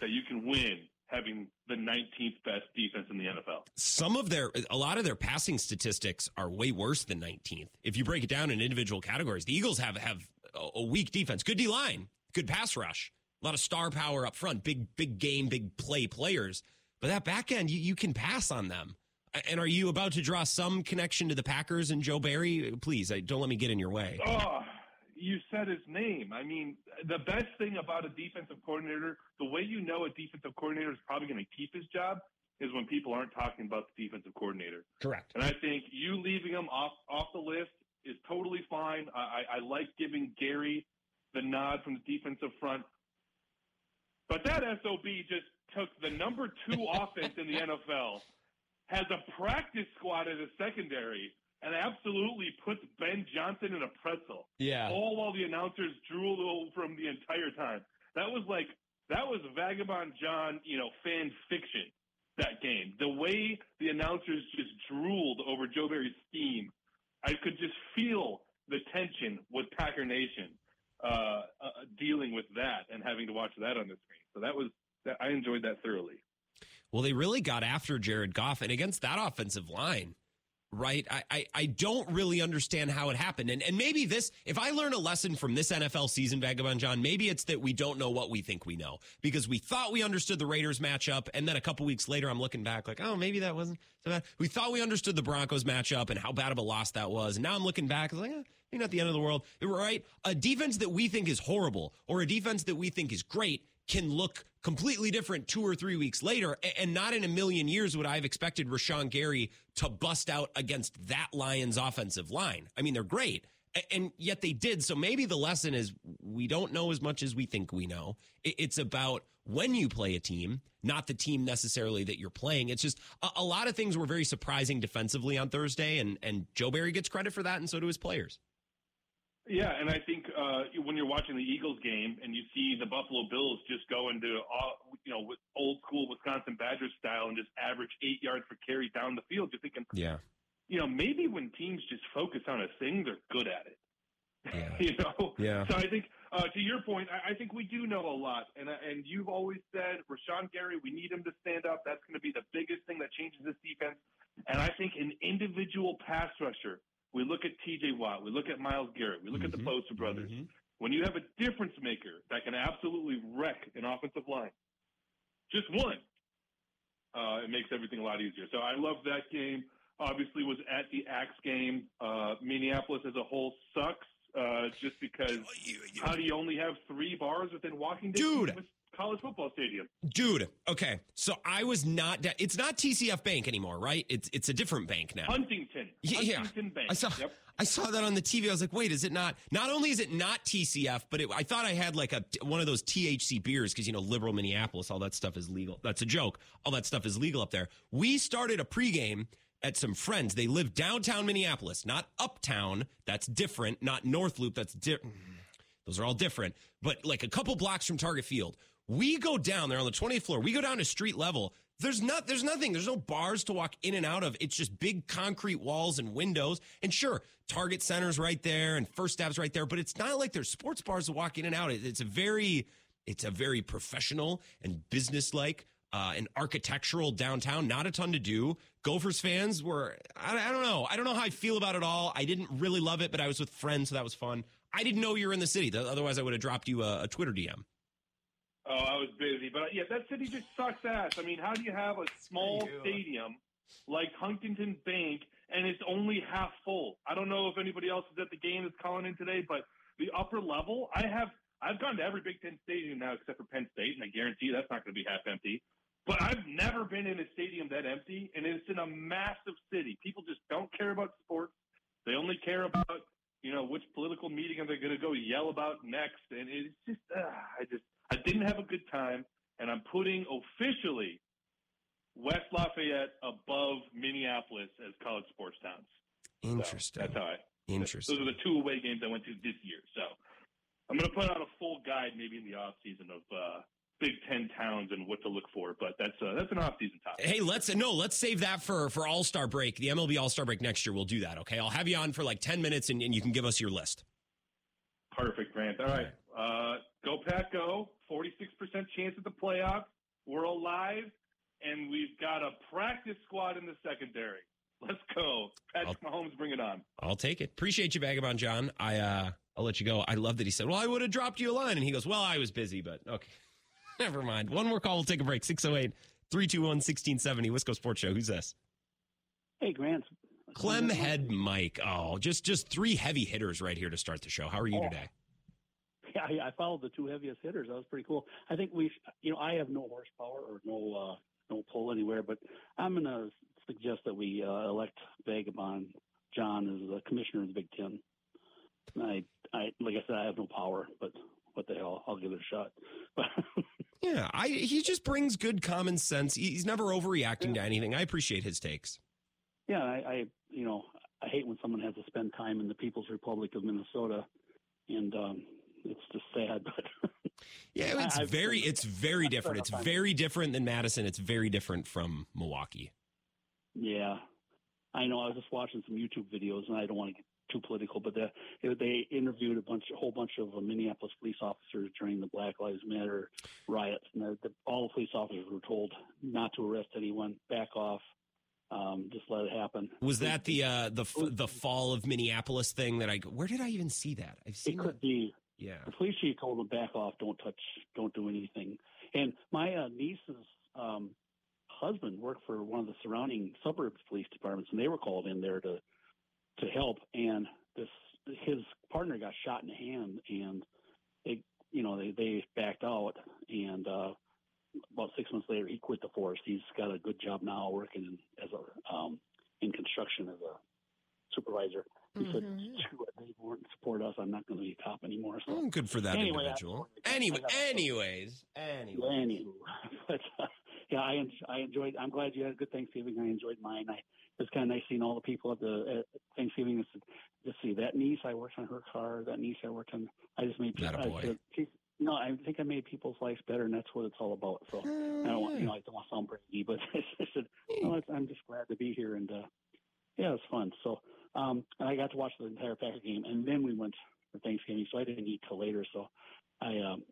that you can win having the 19th best defense in the NFL. Some of their, a lot of their passing statistics are way worse than 19th. If you break it down in individual categories, the Eagles have have a weak defense, good D line, good pass rush, a lot of star power up front, big big game, big play players. But that back end, you, you can pass on them. And are you about to draw some connection to the Packers and Joe Barry? Please, don't let me get in your way. Oh, you said his name. I mean, the best thing about a defensive coordinator, the way you know a defensive coordinator is probably going to keep his job is when people aren't talking about the defensive coordinator. Correct. And I think you leaving him off off the list is totally fine. I, I like giving Gary the nod from the defensive front, but that sob just took the number two offense in the NFL, has a practice squad as a secondary, and absolutely puts Ben Johnson in a pretzel. Yeah. All while the announcers drooled over him the entire time. That was like that was Vagabond John, you know, fan fiction. That game, the way the announcers just drooled over Joe Barry's scheme, I could just feel the tension with Packer Nation uh, uh, dealing with that and having to watch that on the screen. So that was that, I enjoyed that thoroughly. Well, they really got after Jared Goff, and against that offensive line, right? I, I, I, don't really understand how it happened. And, and maybe this, if I learn a lesson from this NFL season, Vagabond John, maybe it's that we don't know what we think we know because we thought we understood the Raiders matchup. And then a couple weeks later, I'm looking back like, oh, maybe that wasn't so bad. We thought we understood the Broncos matchup and how bad of a loss that was. And now I'm looking back like, eh, maybe not the end of the world, right? A defense that we think is horrible or a defense that we think is great can look completely different two or three weeks later. And not in a million years would I have expected Rashan Gary to bust out against that Lions offensive line. I mean, they're great. And yet they did. So maybe the lesson is we don't know as much as we think we know. It's about when you play a team, not the team necessarily that you're playing. It's just a, lot of things were very surprising defensively on Thursday. And, and Joe Barry gets credit for that. And so do his players. Yeah, and I think uh, when you're watching the Eagles game and you see the Buffalo Bills just go into all, you know old school Wisconsin Badgers style and just average eight yards per carry down the field, you're thinking, yeah, you know, maybe when teams just focus on a thing, they're good at it. Yeah. you know, yeah. So I think uh, to your point, I, I think we do know a lot, and uh, and you've always said Rashan Gary, we need him to stand up. That's going to be the biggest thing that changes this defense. And I think an individual pass rusher we look at T.J. Watt. We look at Myles Garrett. We look mm-hmm. at the mm-hmm. Bosa brothers. Mm-hmm. When you have a difference maker that can absolutely wreck an offensive line, just one, uh, it makes everything a lot easier. So I love that game. Obviously, was at the Axe game. Uh, Minneapolis as a whole sucks uh, just because. How do you only have three bars within walking distance? Dude, college football stadium. Dude, okay. So I was not. Da- it's not TCF Bank anymore, right? It's it's a different bank now. Huntington. Yeah, yeah. Huntington Bank. I saw. Yep. I saw that on the TV. I was like, wait, is it not? Not only is it not TCF, but it, I thought I had like a one of those THC beers because you know liberal Minneapolis, all that stuff is legal. That's a joke. All that stuff is legal up there. We started a pregame at some friends. They live downtown Minneapolis, not uptown. That's different. Not North Loop. That's different. Those are all different. But like a couple blocks from Target Field, we go down there on the 20th floor. We go down to street level. There's not there's nothing. There's no bars to walk in and out of. It's just big concrete walls and windows. And sure, Target Center's right there and First Stab's right there, but it's not like there's sports bars to walk in and out. It's a very it's a very professional and businesslike uh, and architectural downtown. Not a ton to do. Gophers fans were I, I don't know. I don't know how I feel about it all. I didn't really love it, but I was with friends, so that was fun. I didn't know you were in the city. Otherwise, I would have dropped you a, a Twitter DM. Oh, I was busy, but yeah, that city just sucks ass. I mean, how do you have a small stadium like Huntington Bank and it's only half full? I don't know if anybody else is at the game that's calling in today, but the upper level, I have I've gone to every Big Ten stadium now except for Penn State, and I guarantee that's not going to be half empty. But I've never been in a stadium that empty, and it's in a massive city. People just don't care about sports. They only care about you know which political meeting are they going to go yell about next, and it's just uh, I just I didn't have a good time, and I'm putting officially West Lafayette above Minneapolis as college sports towns. So Interesting. that's how I. Interesting. Those are the two away games I went to this year. So I'm going to put out a full guide maybe in the off season of uh, Big Ten towns and what to look for. But that's uh, that's an off season topic. Hey, let's no, let's save that for for All Star break, the MLB All Star break next year. We'll do that. Okay, I'll have you on for like ten minutes, and, and you can give us your list. Perfect, Grant. All right. Uh, go Pack Go. 46% chance at the playoffs. We're alive, and we've got a practice squad in the secondary. Let's go. Patrick Mahomes, bring it on. I'll take it. Appreciate you, Vagabond John. I uh, I'll let you go. I love that he said, "Well, I would have dropped you a line," and he goes, "Well, I was busy, but okay, never mind." One more call. We'll take a break. 608 321 1670 Wisco Sports Show. Who's this? Hey, Grant. Clem Head Mike. Oh, just just three heavy hitters right here to start the show. How are you Oh. today? Yeah, I, I followed the two heaviest hitters. That was pretty cool. I think we, you know, I have no horsepower or no uh, no pull anywhere, but I'm going to suggest that we uh, elect Vagabond John as the commissioner of the Big Ten. I, I, like I said, I have no power, but what the hell? I'll give it a shot. Yeah, I he just brings good common sense. He's never overreacting to anything. I appreciate his takes. yeah, I, I, you know, I hate when someone has to spend time in the People's Republic of Minnesota, and um, it's just sad. But Yeah, I- it's I've- very it's very different. It's very different than Madison. It's very different from Milwaukee. Yeah, I know. I was just watching some YouTube videos, and I don't want to get too political, but they they interviewed a bunch, a whole bunch of uh, Minneapolis police officers during the Black Lives Matter riots, and the, the, all the police officers were told not to arrest anyone, back off, um, just let it happen. Was that the uh, the the fall of Minneapolis thing that I? Where did I even see that? I've It seen. could That. be Yeah. the police chief told them back off, don't touch, don't do anything. And my uh, niece's um, husband worked for one of the surrounding suburbs police departments, and they were called in there to to help. And this his partner got shot in the hand, and they, you know, they they backed out. And uh, about six months later, he quit the force. He's got a good job now, working as a um, in construction as a supervisor. He said, "Screw it, they won't support us. I'm not going to be a cop anymore." So. Oh, good for that Anyway, individual. I- Anyway, I anyways, anyway. Anywho, but uh, yeah, I en- I enjoyed. I'm glad you had a good Thanksgiving. I enjoyed mine. I it was kind of nice seeing all the people at the at Thanksgiving. Just, just see that niece. I worked on her car. That niece I worked on. I just made people. Attaboy. I said, "Geez, no, I think I made people's lives better, and that's what it's all about. So I don't want you know I don't want to sound braggy, but I said, no, I'm just glad to be here, and uh, yeah, it was fun. So um, and I got to watch the entire Packer game, and then we went for Thanksgiving, so I didn't eat till later. So I um,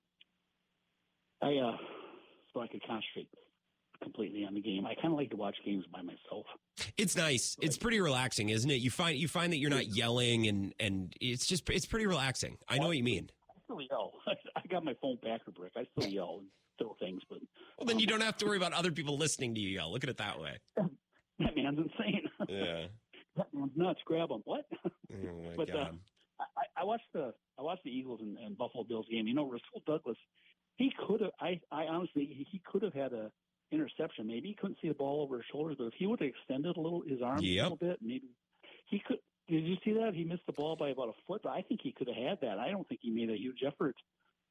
I uh, so I could concentrate completely on the game. I kind of like to watch games by myself. It's nice. It's pretty relaxing, isn't it? You find you find that you're not yelling and and it's just it's pretty relaxing. I know what you mean. I still yell. I got my phone Packer brick. I still yell and throw things, but Well, then you don't have to worry about other people listening to you yell. Look at it that way. that man's insane. Yeah. nuts. Grab them. What? Oh my But, uh. I, I watched the I watched the Eagles and, and Buffalo Bills game. You know, Rasul Douglas he could have. I, I honestly, he, he could have had a interception. Maybe he couldn't see the ball over his shoulders, but if he would have extended a little his arm Yep. a little bit, maybe he could. Did you see that? He missed the ball by about a foot, but I think he could have had that. I don't think he made a huge effort.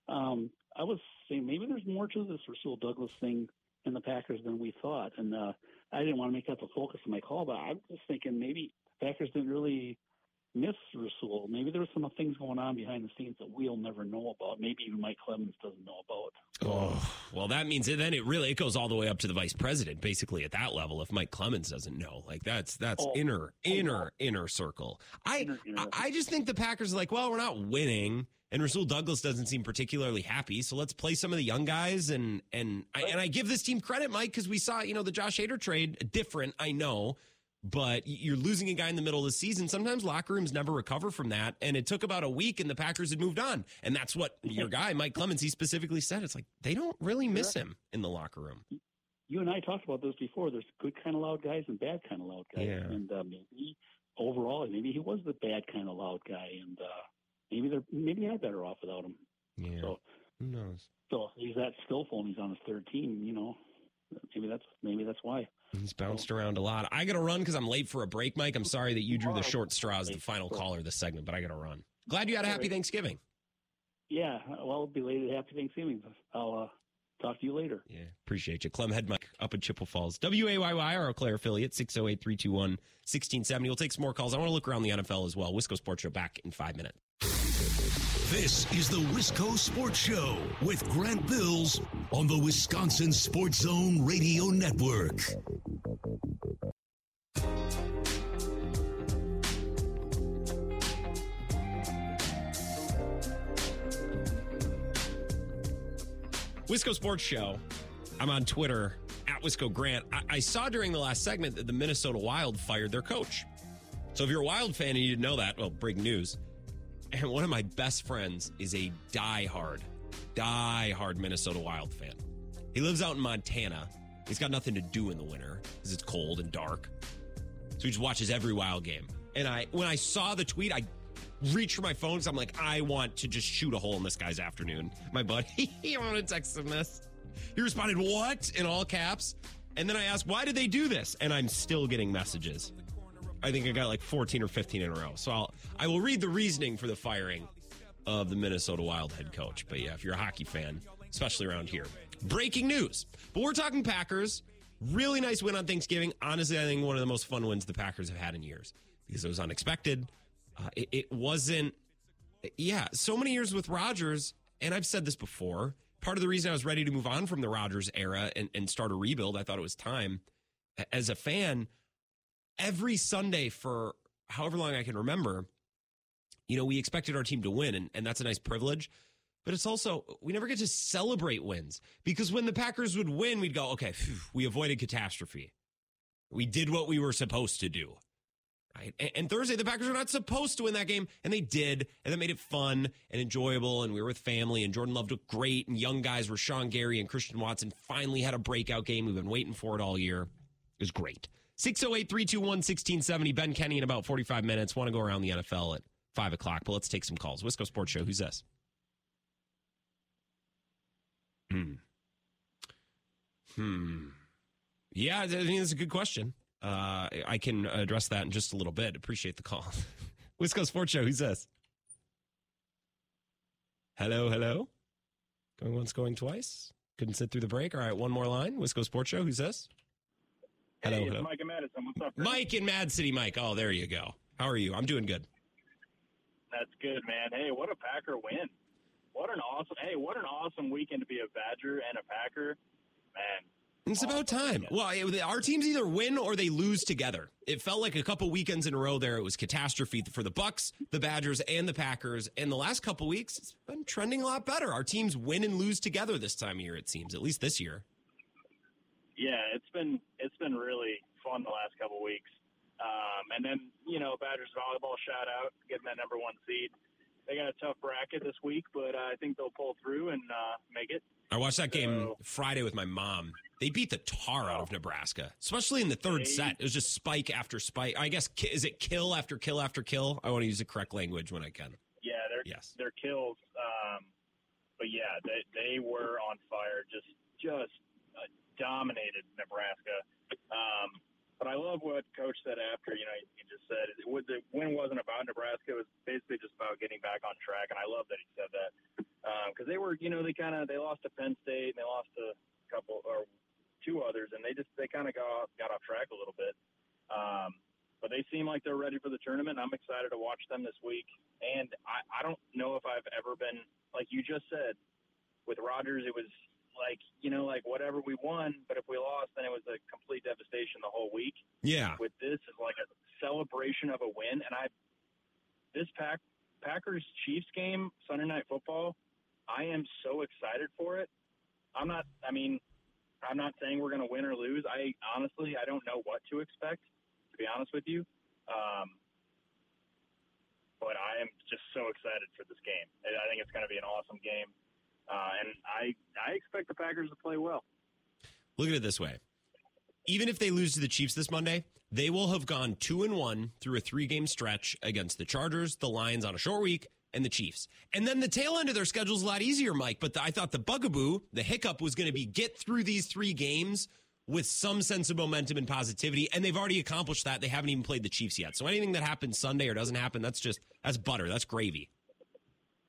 Um, I was saying maybe there's more to this Rasul Douglas thing in the Packers than we thought, and uh, I didn't want to make that the focus of my call, but I'm just thinking maybe Packers didn't really miss Rasul. Maybe there were some things going on behind the scenes that we'll never know about. Maybe even Mike Clemens doesn't know about. Oh, well, that means then it really it goes all the way up to the vice president, basically at that level. If Mike Clemens doesn't know, like that's that's Oh, inner inner inner circle. I, Inner- inner. I just think the Packers are like, well, we're not winning, and Rasul Douglas doesn't seem particularly happy, so let's play some of the young guys and and I, and I give this team credit, Mike, because we saw you know the Josh Hader trade different, I know. But you're losing a guy in the middle of the season. Sometimes locker rooms never recover from that. And it took about a week, and the Packers had moved on. And that's what your guy, Mike Clemens, he specifically said. It's like they don't really miss him in the locker room. You and I talked about this before. There's good kind of loud guys and bad kind of loud guys, Yeah. and uh, maybe overall, maybe he was the bad kind of loud guy, and uh, maybe they're maybe they're better off without him. Yeah. So, Who knows? so he's that skillful, and he's on his third team. You know, maybe that's maybe that's why. He's bounced around a lot. I got to run because I'm late for a break, Mike. I'm sorry that you drew the short straw as the final caller this segment, but I got to run. Glad you had a happy Thanksgiving. Yeah, well, belated happy Thanksgiving. I'll uh, talk to you later. Yeah, appreciate you. Clem Head Mike up in Chippewa Falls. WAYY, our Eau Claire affiliate, 608 321 1670. We'll take some more calls. I want to look around the NFL as well. Wisco Sports Show back in five minutes. This is the Wisco Sports Show with Grant Bills on the Wisconsin Sports Zone Radio Network. Wisco Sports Show. I'm on Twitter at Wisco Grant. I, I saw during the last segment that the Minnesota Wild fired their coach. So if you're a Wild fan and you didn't know that, well, breaking news. And one of my best friends is a die-hard, die-hard Minnesota Wild fan. He lives out in Montana. He's got nothing to do in the winter because it's cold and dark. So he just watches every Wild game. And I, when I saw the tweet, I reached for my phone because I'm like, I want to just shoot a hole in this guy's afternoon. My buddy, I want to text him this. He responded, "What?" in all caps. And then I asked, "Why did they do this?" And I'm still getting messages. I think I got like 14 or 15 in a row. So I'll I will read the reasoning for the firing of the Minnesota Wild head coach. But yeah, if you're a hockey fan, especially around here, breaking news. But we're talking Packers. Really nice win on Thanksgiving. Honestly, I think one of the most fun wins the Packers have had in years because it was unexpected. Uh, it, it wasn't. Yeah, so many years with Rodgers, and I've said this before. Part of the reason I was ready to move on from the Rodgers era and, and start a rebuild, I thought it was time. As a fan, every Sunday for however long I can remember, you know, we expected our team to win, and, and that's a nice privilege. But it's also, we never get to celebrate wins because when the Packers would win, we'd go, okay, phew, we avoided catastrophe. We did what we were supposed to do. Right. And, and Thursday, the Packers were not supposed to win that game, and they did. And that made it fun and enjoyable. And we were with family, and Jordan Love looked great. And young guys were Sean Gary and Christian Watson finally had a breakout game. We've been waiting for it all year. It was great. 608 321 1670. Ben Kenney in about 45 minutes. Want to go around the NFL at 5 o'clock, but let's take some calls. Wisco Sports Show. Who's this? Hmm. Hmm. Yeah, I think that's a good question. Uh, I can address that in just a little bit. Appreciate the call. Wisco Sports Show. Who's this? Hello, hello. Going once, going twice. Couldn't sit through the break. All right, one more line. Wisco Sports Show. Who's this? Hello, hey, hello. Mike and Madison. What's up? Chris? Mike in Mad City, Mike. Oh, there you go. How are you? I'm doing good. That's good, man. Hey, what a Packer win! What an awesome. Hey, what an awesome weekend to be a Badger and a Packer, man. It's about time. Well, it- our teams either win or they lose together. It felt like a couple weekends in a row there. It was catastrophe for the Bucks, the Badgers, and the Packers. And the last couple weeks, it's been trending a lot better. Our teams win and lose together this time of year. It seems, at least this year. Yeah, it's been it's been really fun the last couple weeks. Um, and then you know, Badgers volleyball shout out getting that number one seed. They got a tough bracket this week, but uh, I think they'll pull through and uh, make it. I watched that game So- Friday with my mom. They beat the tar out of Nebraska, especially in the third They- set. It was just spike after spike. I guess is it kill after kill after kill? I want to use the correct language when I can. Yeah, they're Yes. they're kills. Um, but yeah, they they were on fire, just just dominated Nebraska. Um, but I love what Coach said after. You know, he, just said it, was, the win wasn't about Nebraska; it was basically just about getting back on track. And I love that he said that because um, they were, you know, they kind of they lost to Penn State and they lost to a couple or two others, and they just they kind of got got off track a little bit. Um, but they seem like they're ready for the tournament. I'm excited to watch them this week. And I, I don't know if I've ever been like you just said with Rodgers. It was like you know like whatever we won, but if we lost, then it was a complete devastation the whole week. Yeah. With this is like a celebration of a win, and I this pack Packers Chiefs game Sunday Night Football. I am so excited for it. I'm not. I mean, I'm not saying we're going to win or lose. I honestly I don't know what to expect to be honest with you. Um, but I am just so excited for this game. I think it's going to be an awesome game, uh, and I I expect the Packers to play well. Look at it this way: even if they lose to the Chiefs this Monday, they will have gone two and one through a three game stretch against the Chargers, the Lions on a short week, and the Chiefs. And then the tail end of their schedule is a lot easier, Mike. But the, I thought the bugaboo, the hiccup, was going to be get through these three games with some sense of momentum and positivity. And they've already accomplished that. They haven't even played the Chiefs yet. So anything that happens Sunday or doesn't happen, that's just that's butter. That's gravy.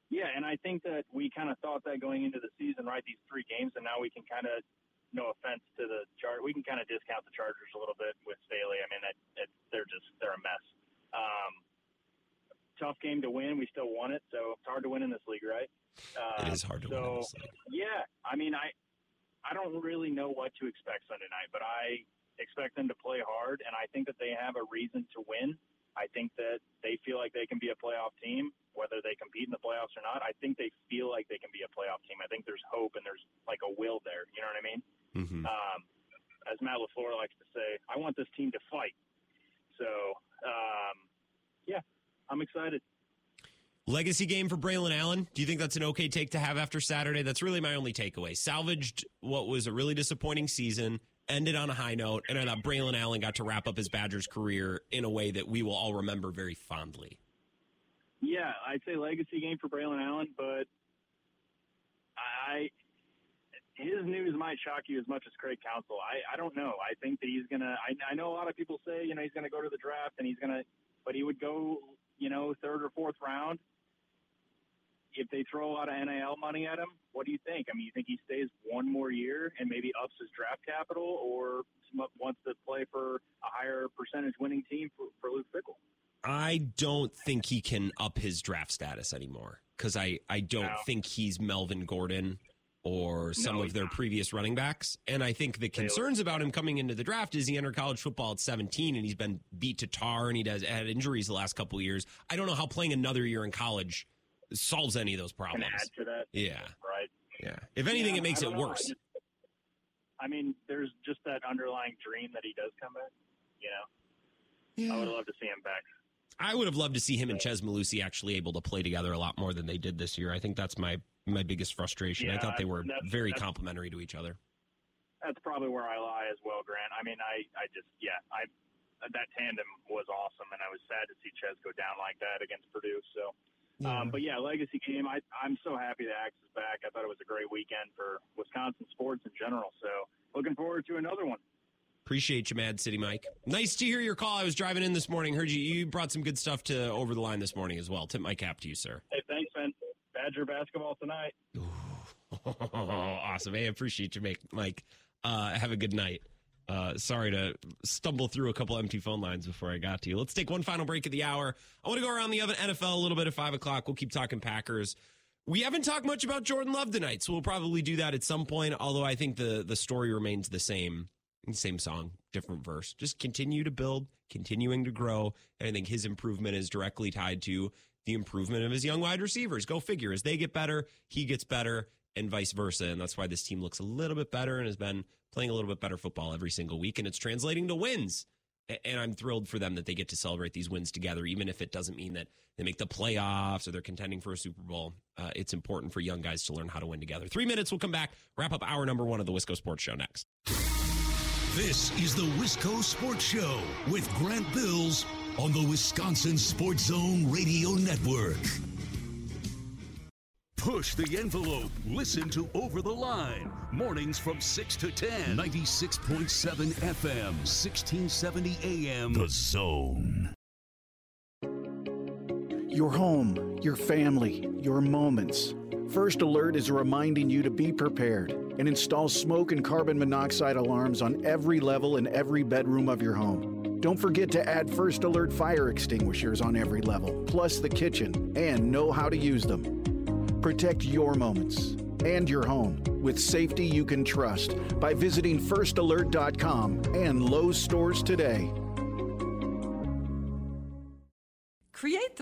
Yeah, and I think that we kind of thought that going into the season, right? These three games, and now we can kind of, no offense to the chart, we can kind of discount the Chargers a little bit with Staley. I mean, it, it, they're just they're a mess. Um, tough game to win. We still won it, so it's hard to win in this league, right? Uh, it is hard to so, win. In this league. Yeah, I mean, I I don't really know what to expect Sunday night, but I expect them to play hard, and I think that they have a reason to win. I think that they feel like they can be a playoff team, whether they compete in the playoffs or not. I think they feel like they can be a playoff team. I think there's hope and there's like a will there. You know what I mean? Mm-hmm. Um, as Matt LaFleur likes to say, I want this team to fight. So, um, yeah, I'm excited. Legacy game for Braylon Allen. Do you think that's an okay take to have after Saturday? That's really my only takeaway. Salvaged what was a really disappointing season, ended on a high note, and I thought Braylon Allen got to wrap up his Badgers career in a way that we will all remember very fondly. Yeah, I'd say legacy game for Braylon Allen, but I his news might shock you as much as Craig Counsell. I, I don't know. I think that he's gonna. I, I know a lot of people say you know he's gonna go to the draft and he's gonna, but he would go you know third or fourth round if they throw a lot of NIL money at him, what do you think? I mean, you think he stays one more year and maybe ups his draft capital, or wants to play for a higher percentage winning team for, for Luke Fickell? I don't think he can up his draft status anymore because I, I don't no. think he's Melvin Gordon or some no, of their not. previous running backs. And I think the concerns about him coming into the draft is he entered college football at 17 and he's been beat to tar and he does had injuries the last couple of years. I don't know how playing another year in college solves any of those problems. Can add to that. Yeah. Right. Yeah. If anything, yeah, it makes it know. worse. I, just, I, mean, there's just that underlying dream that he does come back. You know, yeah. I would love to see him back. I would have loved to see him and Chez Mellusi actually able to play together a lot more than they did this year. I think that's my my biggest frustration. Yeah, I thought they were that's, very that's, complementary to each other. That's probably where I lie as well, Grant. I mean, I I just yeah, I that tandem was awesome, and I was sad to see Chez go down like that against Purdue. So yeah. Um, but yeah, legacy game. I, I'm so happy that Axe is back. I thought it was a great weekend for Wisconsin sports in general. So looking forward to another one. Appreciate you, Mad City Mike. Nice to hear your call. I was driving in this morning. Heard you. You brought some good stuff to over the line this morning as well. Tip my cap to you, sir. Hey, thanks, man. Badger basketball tonight. awesome. Hey, I appreciate you, Mike. Uh, have a good night. Uh, sorry to stumble through a couple empty phone lines before I got to you. Let's take one final break of the hour. I want to go around the NFL a little bit at five o'clock. We'll keep talking Packers. We haven't talked much about Jordan Love tonight, so we'll probably do that at some point. Although I think the the story remains the same, same song, different verse. Just continue to build, continuing to grow, and I think his improvement is directly tied to the improvement of his young wide receivers. Go figure. As they get better, he gets better, and vice versa. And that's why this team looks a little bit better and has been playing a little bit better football every single week, and it's translating to wins. And I'm thrilled for them that they get to celebrate these wins together, even if it doesn't mean that they make the playoffs or they're contending for a Super Bowl. Uh, it's important for young guys to learn how to win together. Three minutes, we'll come back, wrap up hour number one of the Wisco Sports Show next. This is the Wisco Sports Show with Grant Bills on the Wisconsin Sports Zone Radio Network. Push the envelope. Listen to Over the Line. Mornings from 6 to 10. 96.7 FM, 1670 AM. The Zone. Your home, your family, your moments. First Alert is reminding you to be prepared and install smoke and carbon monoxide alarms on every level in every bedroom of your home. Don't forget to add First Alert fire extinguishers on every level, plus the kitchen, and know how to use them. Protect your moments and your home with safety you can trust by visiting firstalert.com and Lowe's stores today.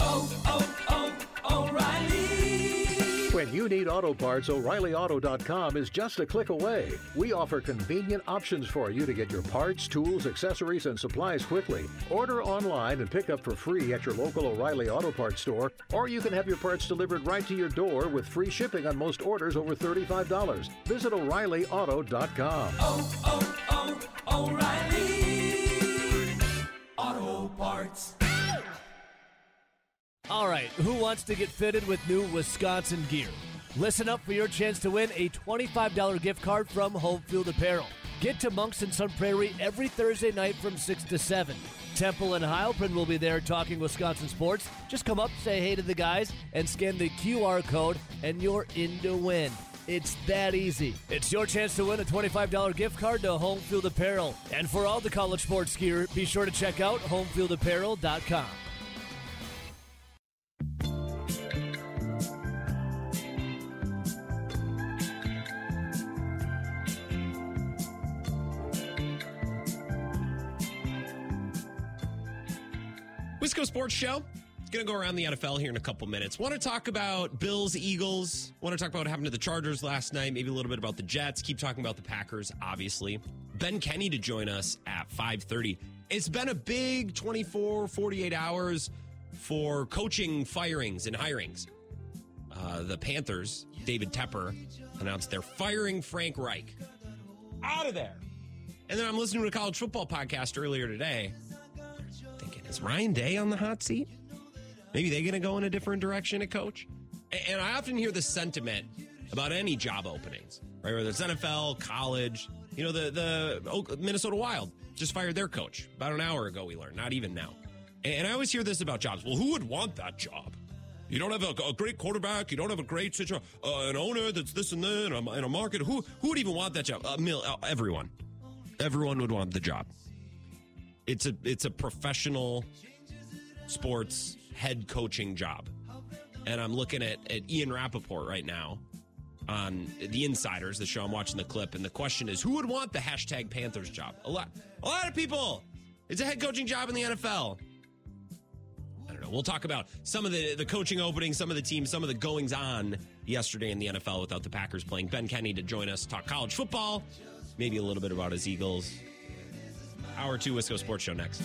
Oh, oh, oh, O'Reilly. When you need auto parts, O'ReillyAuto.com is just a click away. We offer convenient options for you to get your parts, tools, accessories, and supplies quickly. Order online and pick up for free at your local O'Reilly Auto Parts store, or you can have your parts delivered right to your door with free shipping on most orders over $35. Visit O'ReillyAuto.com. Oh, oh, oh, O'Reilly. Auto Parts. All right, who wants to get fitted with new Wisconsin gear? Listen up for your chance to win a $25 gift card from Home Field Apparel. Get to Monks and Sun Prairie every Thursday night from 6 to 7. Temple and Heilprin will be there talking Wisconsin sports. Just come up, say hey to the guys, and scan the QR code, and you're in to win. It's that easy. It's your chance to win a $25 gift card to Home Field Apparel. And for all the college sports gear, be sure to check out homefieldapparel.com. Wisco Sports Show. It's going to go around the NFL here in a couple minutes. Want to talk about Bills, Eagles. Want to talk about what happened to the Chargers last night. Maybe a little bit about the Jets. Keep talking about the Packers, obviously. Ben Kenney to join us at 5.30. It's been a big 24, 48 hours for coaching firings and hirings. Uh, the Panthers, David Tepper, announced they're firing Frank Reich. Out of there. And then I'm listening to a college football podcast earlier today. Is Ryan Day on the hot seat? Maybe they're going to go in a different direction at coach? And I often hear the sentiment about any job openings, right? Whether it's NFL, college, you know, the, the Minnesota Wild just fired their coach about an hour ago, we learned, not even now. And I always hear this about jobs. Well, who would want that job? You don't have a, a great quarterback. You don't have a great situ- uh, an owner that's this and that, and a, a market. Who who would even want that job? Mil, uh, everyone, everyone would want the job. It's a it's a professional sports head coaching job, and I'm looking at, at Ian Rapoport right now on the Insiders, the show. I'm watching the clip, and the question is, who would want the hashtag Panthers job? A lot, a lot of people. It's a head coaching job in the NFL. I don't know. We'll talk about some of the, the coaching openings, some of the teams, some of the goings on yesterday in the NFL without the Packers playing. Ben Kenney to join us, talk college football, maybe a little bit about his Eagles. Hour two Wisco Sports Show next.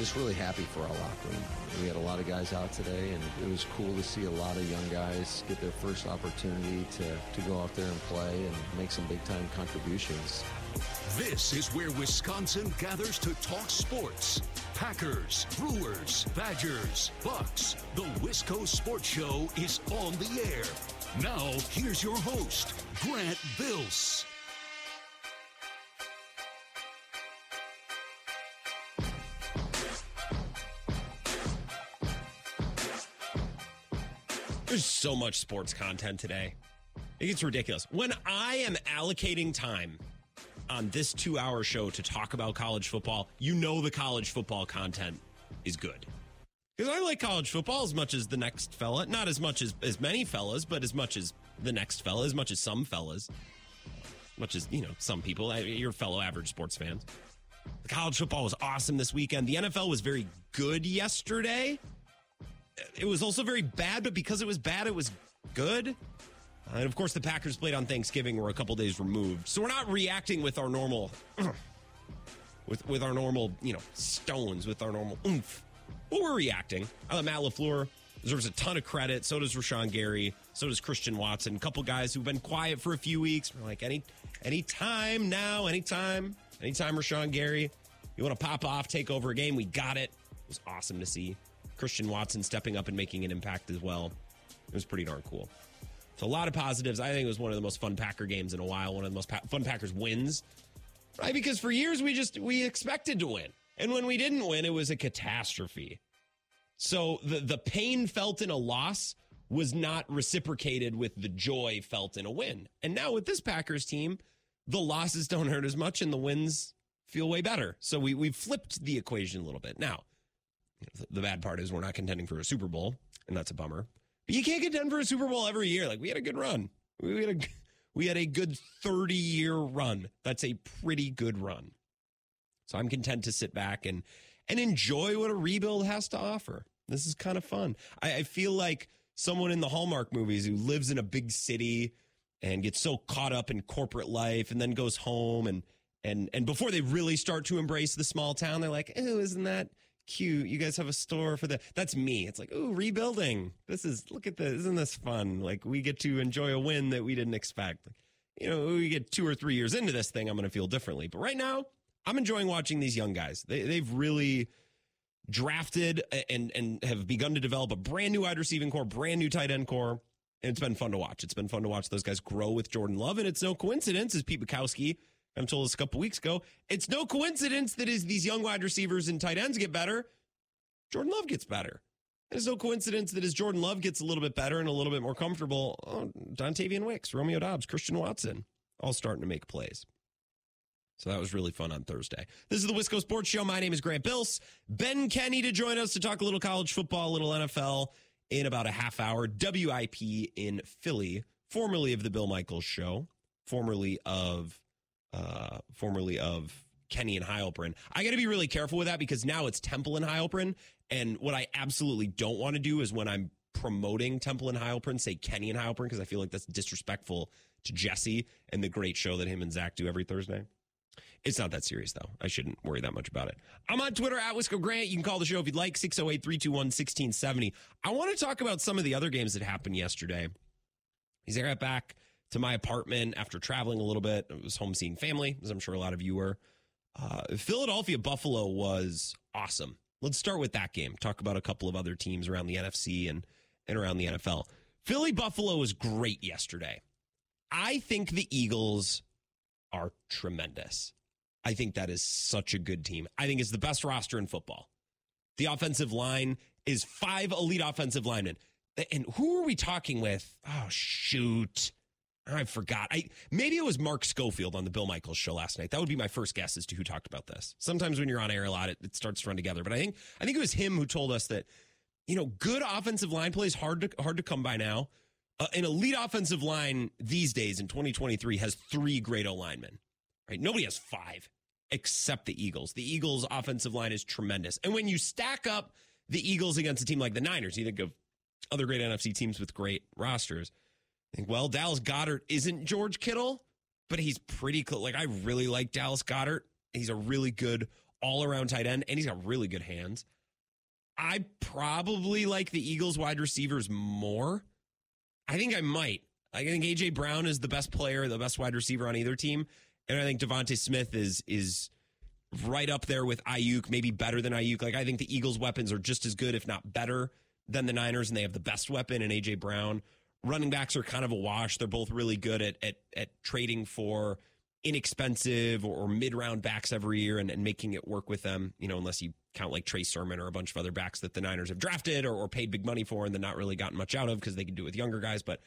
just really happy for our locker room. We had a lot of guys out today, and it was cool to see a lot of young guys get their first opportunity to, to go out there and play and make some big time contributions. This is where Wisconsin gathers to talk sports. Packers, Brewers, Badgers, Bucks. The Wisco Sports Show is on the air. Now, here's your host, Grant Bills. There's so much sports content today. It gets ridiculous. When I am allocating time on this two hour show to talk about college football, you know the college football content is good. Because I like college football as much as the next fella. Not as much as, as many fellas, but as much as the next fella, as much as some fellas, much as, you know, some people, your fellow average sports fans. The college football was awesome this weekend. The NFL was very good yesterday. It was also very bad, but because it was bad, it was good. Uh, and of course, the Packers played on Thanksgiving. We're a couple days removed, so we're not reacting with our normal, with with our normal, you know, stones, with our normal oomph. But we're reacting. I thought Matt LaFleur deserves a ton of credit. So does Rashan Gary. So does Christian Watson. A couple guys who've been quiet for a few weeks. We're like any any time now, anytime, anytime. Rashan Gary, you want to pop off, take over a game? We got it. It was awesome to see. Christian Watson stepping up and making an impact as well. It was pretty darn cool. So a lot of positives. I think it was one of the most fun Packer games in a while. One of the most pa- fun Packers wins, right? Because for years we just we expected to win, and when we didn't win, it was a catastrophe. So the the pain felt in a loss was not reciprocated with the joy felt in a win. And now with this Packers team, the losses don't hurt as much, and the wins feel way better. So we we flipped the equation a little bit. Now the bad part is we're not contending for a Super Bowl, and that's a bummer. But you can't contend for a Super Bowl every year. Like we had a good run. We had a we had a good 30 year run. That's a pretty good run. So I'm content to sit back and and enjoy what a rebuild has to offer. This is kind of fun. I, I feel like someone in the Hallmark movies who lives in a big city and gets so caught up in corporate life and then goes home and and and before they really start to embrace the small town, they're like, "Oh, isn't that cute. You guys have a store for the. That's me. It's like, ooh, rebuilding. This is look at this. Isn't this fun? Like we get to enjoy a win that we didn't expect. You know, we get two or three years into this thing, I'm going to feel differently. But right now, I'm enjoying watching these young guys. They, they've really drafted and and have begun to develop a brand new wide receiving core, brand new tight end core. And it's been fun to watch. It's been fun to watch those guys grow with Jordan Love. And it's no coincidence, as Pete Bukowski I'm told us a couple weeks ago. It's no coincidence that as these young wide receivers and tight ends get better, Jordan Love gets better. And It's no coincidence that as Jordan Love gets a little bit better and a little bit more comfortable, oh, Dontayvion Wicks, Romeo Doubs, Christian Watson, all starting to make plays. So that was really fun on Thursday. This is the Wisco Sports Show. My name is Grant Bills. Ben Kenney to join us to talk a little college football, a little NFL in about a half hour. WIP in Philly, formerly of the Bill Michaels Show, formerly of uh, formerly of Kenney and Heilprin. I got to be really careful with that because now it's Temple and Heilprin. And what I absolutely don't want to do is when I'm promoting Temple and Heilprin, say Kenney and Heilprin, because I feel like that's disrespectful to Jesse and the great show that him and Zach do every Thursday. It's not that serious, though. I shouldn't worry that much about it. I'm on Twitter at Wisco Grant. You can call the show if you'd like, 608 321 1670. I want to talk about some of the other games that happened yesterday. He's there at back to my apartment after traveling a little bit. I was home seeing family, as I'm sure a lot of you were. Uh, Philadelphia Buffalo was awesome. Let's start with that game. Talk about a couple of other teams around the NFC and, and around the NFL. Philly Buffalo was great yesterday. I think the Eagles are tremendous. I think that is such a good team. I think it's the best roster in football. The offensive line is five elite offensive linemen. And who are we talking with? Oh, shoot. I forgot. I maybe it was Mark Schofield on the Bill Michaels show last night. That would be my first guess as to who talked about this. Sometimes when you're on air a lot, it, it starts to run together. But I think I think it was him who told us that you know good offensive line play is hard to hard to come by now. Uh, an elite offensive line these days in 2023 has three great O linemen. Right? Nobody has five except the Eagles. The Eagles' offensive line is tremendous. And when you stack up the Eagles against a team like the Niners, you think of other great NFC teams with great rosters think, well, Dallas Goedert isn't George Kittle, but he's pretty close. Like, I really like Dallas Goedert. He's a really good all around tight end, and he's got really good hands. I probably like the Eagles wide receivers more. I think I might. I think AJ Brown is the best player, the best wide receiver on either team, and I think DeVonta Smith is is right up there with Aiyuk, maybe better than Aiyuk. Like I think the Eagles' weapons are just as good, if not better, than the Niners, and they have the best weapon in AJ Brown. Running backs are kind of a wash. They're both really good at at, at trading for inexpensive or, or mid round backs every year and, and making it work with them. You know, unless you count like Trey Sermon or a bunch of other backs that the Niners have drafted or, or paid big money for and then not really gotten much out of because they can do it with younger guys. But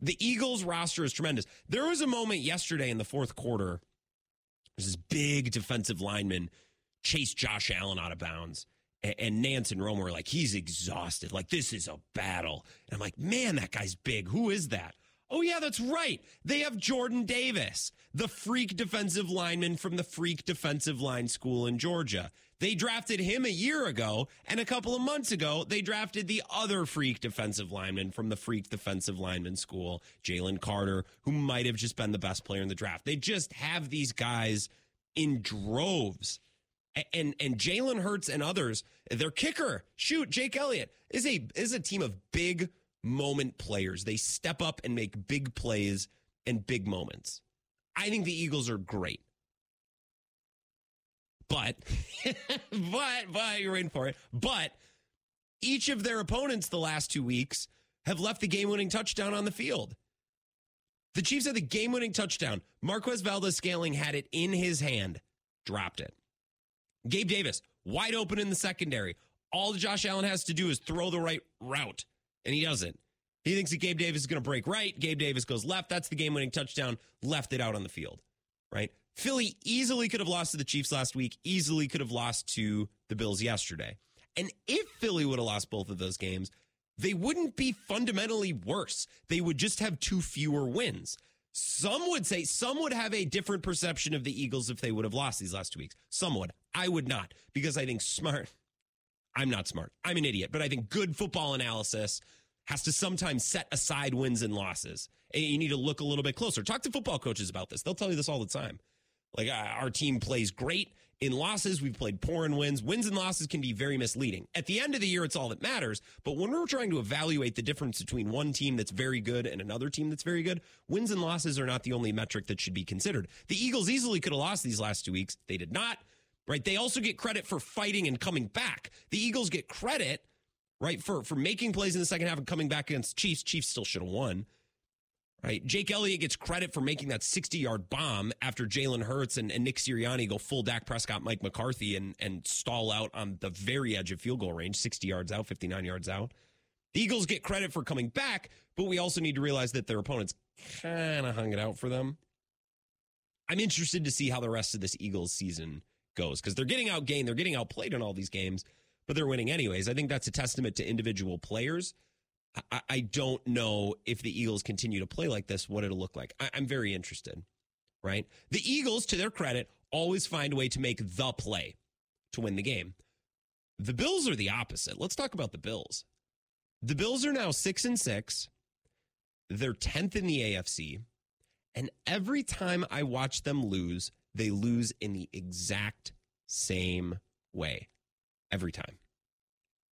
the Eagles roster is tremendous. There was a moment yesterday in the fourth quarter. This big defensive lineman chase Josh Allen out of bounds. And, Nantz and Romo were like, he's exhausted. Like, this is a battle. And I'm like, man, that guy's big. Who is that? Oh, yeah, that's right. They have Jordan Davis, the freak defensive lineman from the freak defensive line school in Georgia. They drafted him a year ago, and a couple of months ago, they drafted the other freak defensive lineman from the freak defensive lineman school, Jalen Carter, who might have just been the best player in the draft. They just have these guys in droves. And and Jalen Hurts and others, their kicker, shoot, Jake Elliott is a is a team of big moment players. They step up and make big plays and big moments. I think the Eagles are great. But, but, but, you're in for it. But each of their opponents the last two weeks have left the game winning touchdown on the field. The Chiefs had the game winning touchdown. Marquez Valdes-Scantling had it in his hand, dropped it. Gabe Davis, wide open in the secondary. All Josh Allen has to do is throw the right route, and he doesn't. He thinks that Gabe Davis is going to break right. Gabe Davis goes left. That's the game winning touchdown. Left it out on the field, right? Philly easily could have lost to the Chiefs last week, easily could have lost to the Bills yesterday. And if Philly would have lost both of those games, they wouldn't be fundamentally worse. They would just have two fewer wins. Some would say, some would have a different perception of the Eagles if they would have lost these last two weeks. Some would. I would not, because I think smart, I'm not smart. I'm an idiot, but I think good football analysis has to sometimes set aside wins and losses. And you need to look a little bit closer. Talk to football coaches about this. They'll tell you this all the time. Like uh, our team plays great in losses. We've played poor in wins. Wins and losses can be very misleading. At the end of the year, it's all that matters. But when we're trying to evaluate the difference between one team that's very good and another team that's very good, wins and losses are not the only metric that should be considered. The Eagles easily could have lost these last two weeks. They did not. Right? They also get credit for fighting and coming back. The Eagles get credit, right, for for making plays in the second half and coming back against Chiefs. Chiefs still should have won right? Jake Elliott gets credit for making that 60 yard bomb after Jalen Hurts and, and, Nick Sirianni go full Dak Prescott, Mike McCarthy, and, and stall out on the very edge of field goal range, 60 yards out, 59 yards out. The Eagles get credit for coming back, but we also need to realize that their opponents kind of hung it out for them. I'm interested to see how the rest of this Eagles season goes because they're getting outgained, they're getting outplayed in all these games, but they're winning anyways. I think that's a testament to individual players. I, I don't know if the Eagles continue to play like this, what it'll look like. I, I'm very interested, right? The Eagles, to their credit, always find a way to make the play to win the game. The Bills are the opposite. Let's talk about the Bills. The Bills are now six and six. They're 10th in the AFC. And every time I watch them lose, they lose in the exact same way. Every time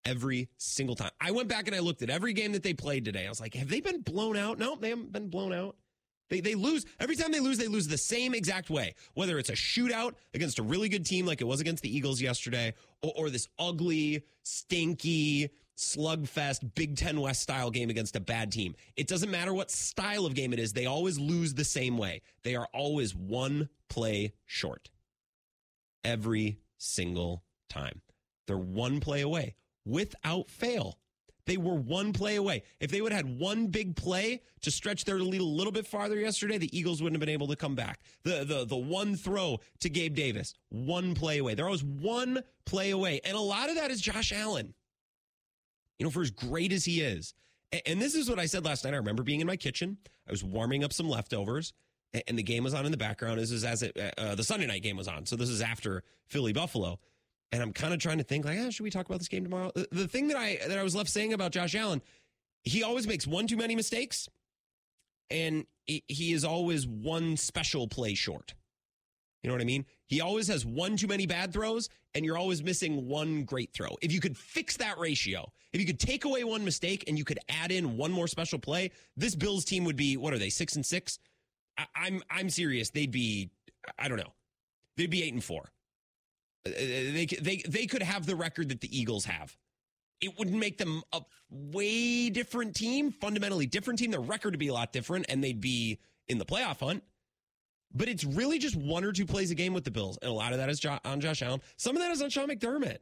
every single time. I went back and I looked at every game that they played today. I was like, have they been blown out? No, they haven't been blown out. They, they lose every time they lose, they lose the same exact way. Whether it's a shootout against a really good team like it was against the Eagles yesterday, or, or this ugly, stinky, slugfest Big Ten West style game against a bad team. It doesn't matter what style of game it is, they always lose the same way. They are always one play short every single time. They're one play away without fail. They were one play away. If they would have had one big play to stretch their lead a little bit farther yesterday, the Eagles wouldn't have been able to come back. The the the one throw to Gabe Davis, one play away. There was one play away. And a lot of that is Josh Allen. You know, for as great as he is. And this is what I said last night. I remember being in my kitchen. I was warming up some leftovers, and the game was on in the background. This is as it, uh, the Sunday night game was on. So this is after Philly Buffalo and I'm kind of trying to think like, ah, should we talk about this game tomorrow? The, the thing that I that I was left saying about Josh Allen, he always makes one too many mistakes, and he, is always one special play short. You know what I mean? He always has one too many bad throws, and you're always missing one great throw. If you could fix that ratio, if you could take away one mistake and you could add in one more special play, this Bills team would be what are they six and six? I, I'm I'm serious. They'd be I don't know. They'd be eight and four. Uh, They they they could have the record that the Eagles have. It would make them a way different team, fundamentally different team. Their record would be a lot different, and they'd be in the playoff hunt. But it's really just one or two plays a game with the Bills, and a lot of that is on Josh Allen. Some of that is on Sean McDermott.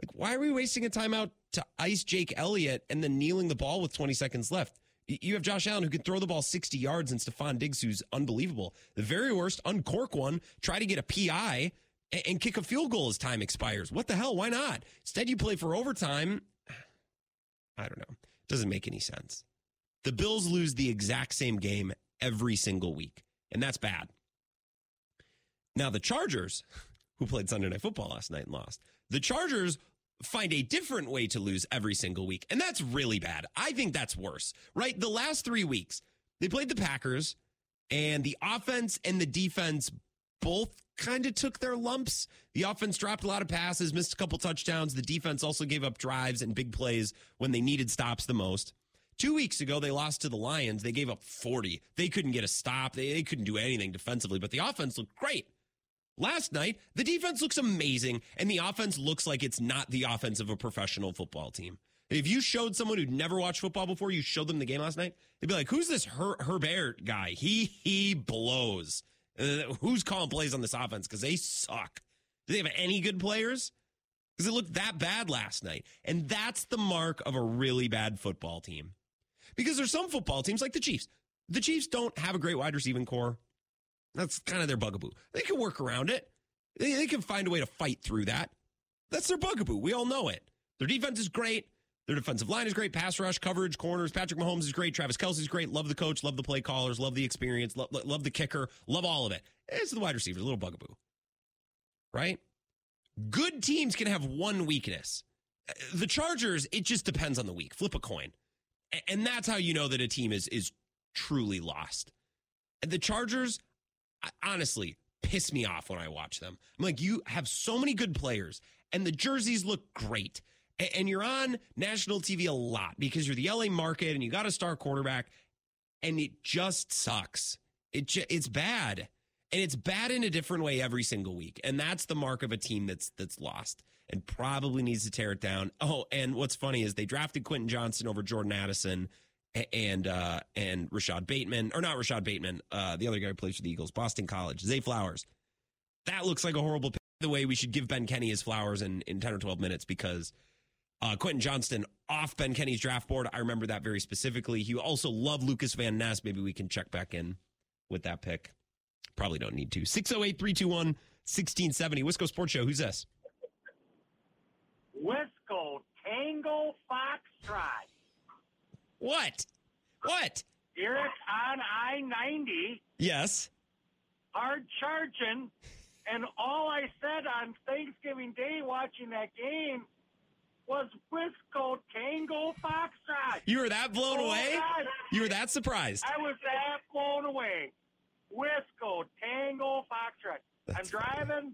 Like, why are we wasting a timeout to ice Jake Elliott and then kneeling the ball with 20 seconds left? You have Josh Allen who can throw the ball 60 yards and Stefon Diggs who's unbelievable. The very worst, uncork one, try to get a PI and, and kick a field goal as time expires. What the hell? Why not? Instead, you play for overtime. I don't know. It Doesn't make any sense. The Bills lose the exact same game every single week, and that's bad. Now, the Chargers, who played Sunday Night Football last night and lost, the Chargers find a different way to lose every single week. And that's really bad. I think that's worse, right? The last three weeks, they played the Packers, and the offense and the defense both kind of took their lumps. The offense dropped a lot of passes, missed a couple touchdowns. The defense also gave up drives and big plays when they needed stops the most. Two weeks ago, they lost to the Lions. They gave up 40. They couldn't get a stop. They, they couldn't do anything defensively, but the offense looked great. Last night, the defense looks amazing, and the offense looks like it's not the offense of a professional football team. If you showed someone who'd never watched football before, you showed them the game last night, they'd be like, "Who's this Her- Herbert guy? He he blows. Uh, who's calling plays on this offense? Because they suck. Do they have any good players? Because it looked that bad last night, and that's the mark of a really bad football team. Because there's some football teams like the Chiefs. The Chiefs don't have a great wide receiving core. That's kind of their bugaboo. They can work around it. They, they can find a way to fight through that. That's their bugaboo. We all know it. Their defense is great. Their defensive line is great. Pass rush, coverage, corners. Patrick Mahomes is great. Travis Kelce's great. Love the coach. Love the play callers. Love the experience. Love, love the kicker. Love all of it. It's the wide receivers, a little bugaboo. Right? Good teams can have one weakness. The Chargers, it just depends on the week. Flip a coin. And that's how you know that a team is is truly lost. The Chargers, honestly, piss me off when I watch them. I'm like, you have so many good players, and the jerseys look great. And you're on national TV a lot because you're the LA market and you got a star quarterback, and it just sucks. It ju- it's bad. And it's bad in a different way every single week. And that's the mark of a team that's that's lost and probably needs to tear it down. Oh, and what's funny is they drafted Quentin Johnston over Jordan Addison and uh and Rashod Bateman, or not Rashod Bateman, uh the other guy who plays for the Eagles, Boston College, Zay Flowers. That looks like a horrible pick. The way we should give Ben Kenney his flowers in, in 10 or 12 minutes because uh, Quentin Johnston off Ben Kenney's draft board. I remember that very specifically. He also loved Lukas Van Ness. Maybe we can check back in with that pick. Probably don't need to. 608 321 1670. Wisco Sports Show. Who's this? Wisco Tango Foxtrot. What? What? Eric on I 90, Yes. hard charging. And all I said on Thanksgiving Day watching that game was Wisco Tango Foxtrot. You were that blown Oh, away? God. You were that surprised? I was that blown away. Wisco Tango Foxtrot. I'm driving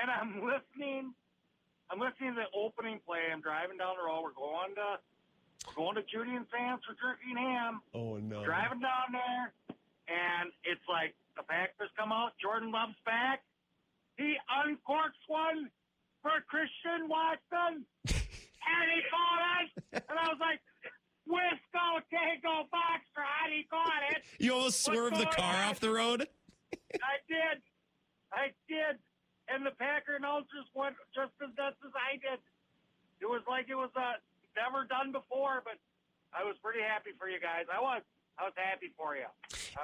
and I'm listening. I'm listening to the opening play. I'm driving down the road. We're going to we're going to Judy and Sam's for turkey and ham. Oh, no. Driving down there, and it's like the Packers come out. Jordan Love's back. He uncorks one for Christian Watson, and he caught it. And I was like, Wisco Tango Foxtrot. He caught it. You almost swerved the car off the road? I did. I did. And the Packer announcers went just as nuts as I did. It was like it was uh, never done before, but I was pretty happy for you guys. I was. I was happy for you.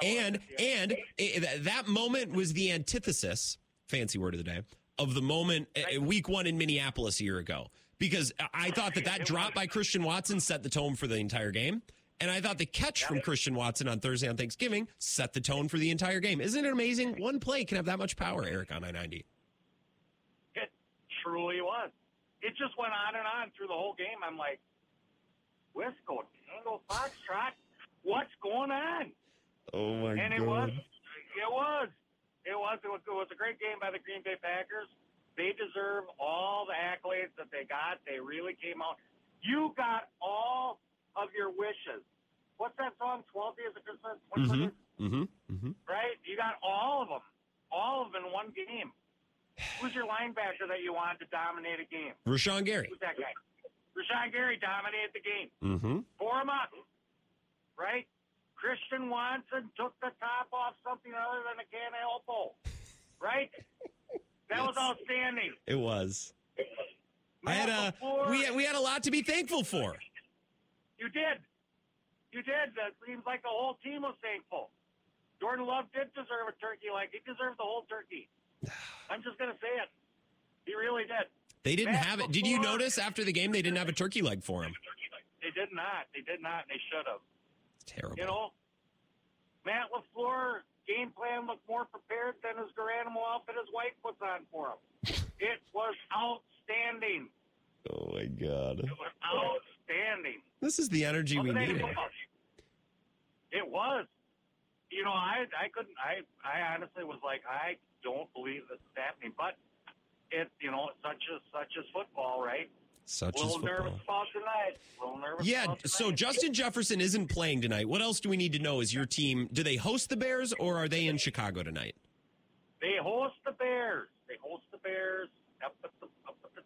I And and i- th- that moment was the antithesis, fancy word of the day, of the moment uh, week one in Minneapolis a year ago. Because I- I thought that that drop by Christian Watson set the tone for the entire game. And I thought the catch from Christian Watson on Thursday on Thanksgiving set the tone for the entire game. Isn't it amazing? One play can have that much power, Eric, on I 90. It truly was. It just went on and on through the whole game. I'm like, Wisco, Tango Foxtrot, what's going on? Oh, my god. and it was, it was, it was. was. It was, it was a great game by the Green Bay Packers. They deserve all the accolades that they got. They really came out. You got all of your wishes. What's that song? Twelve Days of Christmas. Mm-hmm. Mm-hmm. Mm-hmm. Right? You got all of them. All of them in one game. Who's your linebacker that you wanted to dominate a game? Rashan Gary. Who's that guy? Rashan Gary dominated the game. Mm-hmm. Four him up. Right? Christian Watson took the top off something other than a can of elbow. Right? That was outstanding. It was. I had a we we had a lot to be thankful for. You did. You did. It seems like the whole team was thankful. Jordan Love did deserve a turkey. Like he deserved the whole turkey. I'm just gonna say it. He really did. They didn't have it. Did you notice after the game they didn't have a turkey leg for him? They did not. They did not. And they should have. It's terrible. You know, Matt LaFleur game plan looked more prepared than his Garanimo outfit his wife puts on for him. It was outstanding. Oh my god. It was outstanding. This is the energy we needed. It was. You know, I I couldn't. I I honestly was like, I don't believe this is happening. But it, you know, such as such as football, right? Such a as little nervous football. about tonight. Little nervous. Yeah, about so. Justin Jefferson isn't playing tonight. What else do we need to know? Is your team do they host the Bears or are they in Chicago tonight? They host the Bears. They host the Bears up at the, up at the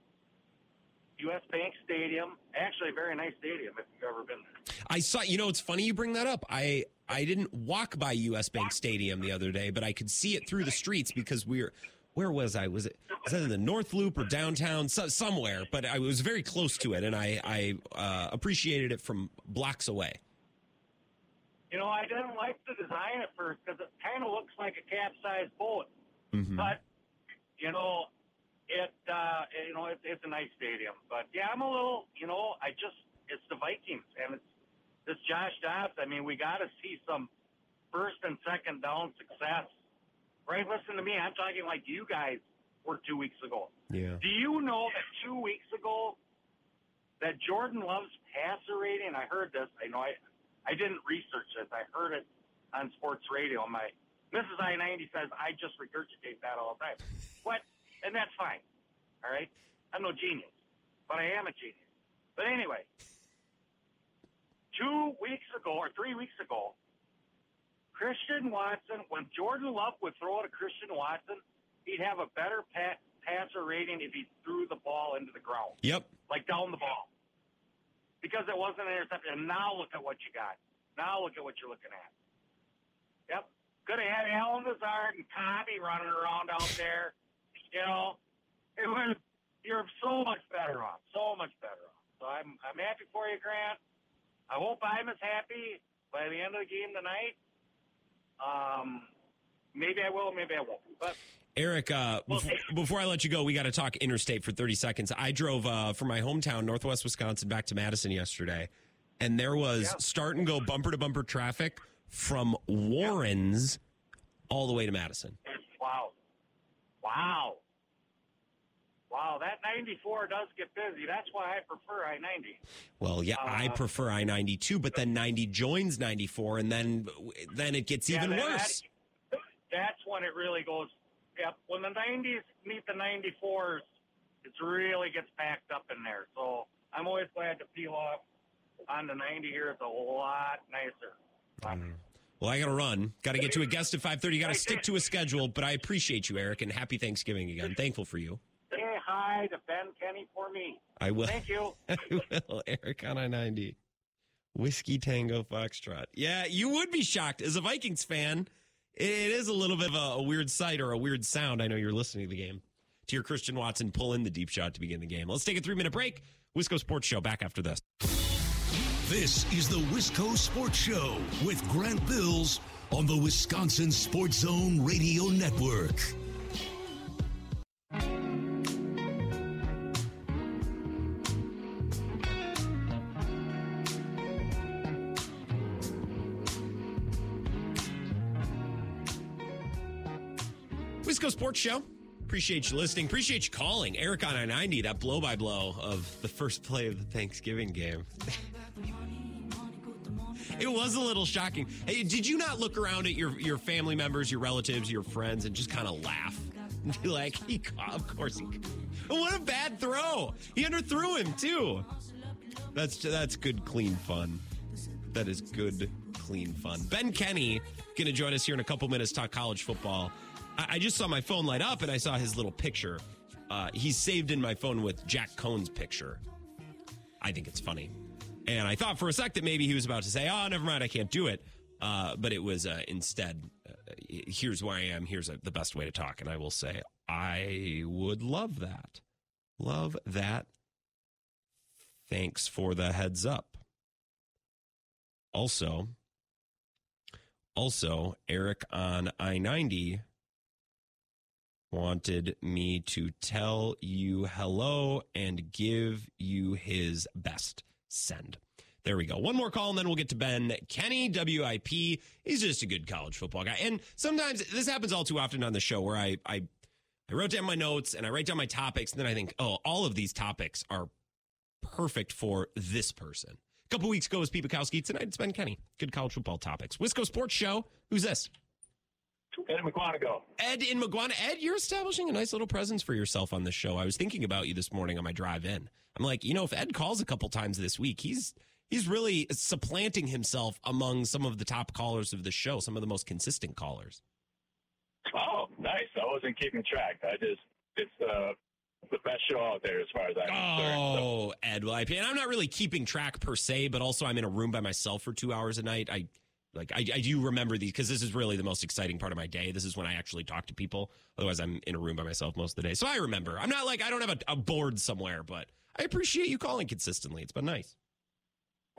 U.S. Bank Stadium. Actually, a very nice stadium if you've ever been there. I saw you know it's funny you bring that up. I I didn't walk by US Bank Stadium the other day, but I could see it through the streets because we were where was I? Was it was that in the North Loop or downtown so, somewhere? But I was very close to it and I I uh, appreciated it from blocks away. You know, I didn't like the design at first because it kind of looks like a capsized boat. Mhm. But you know, it uh, you know it's, it's a nice stadium. But yeah, I'm a little you know I just it's the Vikings and it's this Josh Dobbs. I mean, we got to see some first and second down success. Right? Listen to me. I'm talking like you guys were two weeks ago. Yeah. Do you know that two weeks ago that Jordan Love's passer rating? I heard this. I know I I didn't research this. I heard it on sports radio. My Mrs. I ninety says I just regurgitate that all the time. What? And that's fine. All right. I'm no genius, but I am a genius. But anyway, two weeks ago or three weeks ago, Christian Watson, when Jordan Love would throw it to Christian Watson, he'd have a better pa- passer rating if he threw the ball into the ground, Yep. like down the ball, because it wasn't an interception. And now look at what you got. Now look at what you're looking at. Yep. Could have had Allen Lazard and Cobby running around out there. You know, it was. You're so much better off. So much better off. So I'm I'm happy for you, Grant. I hope I'm as happy by the end of the game tonight. Um, maybe I will, maybe I won't. But Eric, uh, before, before I let you go, we got to talk interstate for 30 seconds. I drove uh, from my hometown, Northwest Wisconsin, back to Madison yesterday, and there was start and go bumper to bumper traffic from Warrens all the way to Madison. wow, wow, wow. That 94 does get busy. That's why I prefer I-90. Well, yeah, I Uh, prefer I 92, but then 90 joins 94, and then then it gets Yeah, even that- worse. That's when it really goes. Yep. When the 90s meet the 94s, it really gets packed up in there. So I'm always glad to peel off on the 90 here. It's a lot nicer. Mm. Well, I got to run. Got to get to a guest at 5:30. Got to stick to a schedule, but I appreciate you, Eric, and happy Thanksgiving again. Thankful for you. Say hi to Ben Kenney for me. I will. Thank you. I will. Eric on I 90. Whiskey Tango Foxtrot. Yeah, you would be shocked as a Vikings fan. It is a little bit of a, a weird sight or a weird sound. I know you're listening to the game. To your Christian Watson pull in the deep shot to begin the game. Let's take a three minute break. Wisco Sports Show back after this. This is the Wisco Sports Show with Grant Bills on the Wisconsin Sports Zone Radio Network. Sports Show. Appreciate you listening. Appreciate you calling. Eric on I 90, that blow by blow of the first play of the Thanksgiving game. it was a little shocking. Hey, did you not look around at your your family members, your relatives, your friends, and just kind of laugh? And be like, he, of course he. What a bad throw! He underthrew him too. That's that's good, clean fun. That is good, clean fun. Ben Kenney going to join us here in a couple minutes. Talk college football. I, I just saw my phone light up and I saw his little picture. Uh, he's saved in my phone with Jack Coan's picture. I think it's funny. And I thought for a sec that maybe he was about to say, oh, never mind, I can't do it. Uh, but it was uh, instead, uh, here's where I am. Here's uh the best way to talk. And I will say, I would love that. Love that. Thanks for the heads up. Also, also, Eric on I 90 wanted me to tell you hello and give you his best send. There we go. One more call and then we'll get to Ben Kenney, WIP. He's just a good college football guy. And sometimes this happens all too often on the show where I, I, I wrote down my notes and I write down my topics and then I think, oh, all of these topics are perfect for this person. A couple weeks ago was Pete Bukowski. Tonight it's Ben Kenney. Good college football topics. Wisco Sports Show. Who's this? Ed Mukwonago. Ed in Maguana. Ed, you're establishing a nice little presence for yourself on this show. I was thinking about you this morning on my drive in. I'm like, you know, if Ed calls a couple times this week, he's he's really supplanting himself among some of the top callers of the show, some of the most consistent callers. Oh, nice. I wasn't keeping track. I just it's uh, the best show out there as far as I'm concerned. Oh, Ed, well, I, and I'm not really keeping track per se, but also I'm in a room by myself for two hours a night. I like I, I do remember these because this is really the most exciting part of my day. This is when I actually talk to people. Otherwise, I'm in a room by myself most of the day. So I remember. I'm not like I don't have a, a board somewhere, but I appreciate you calling consistently. It's been nice.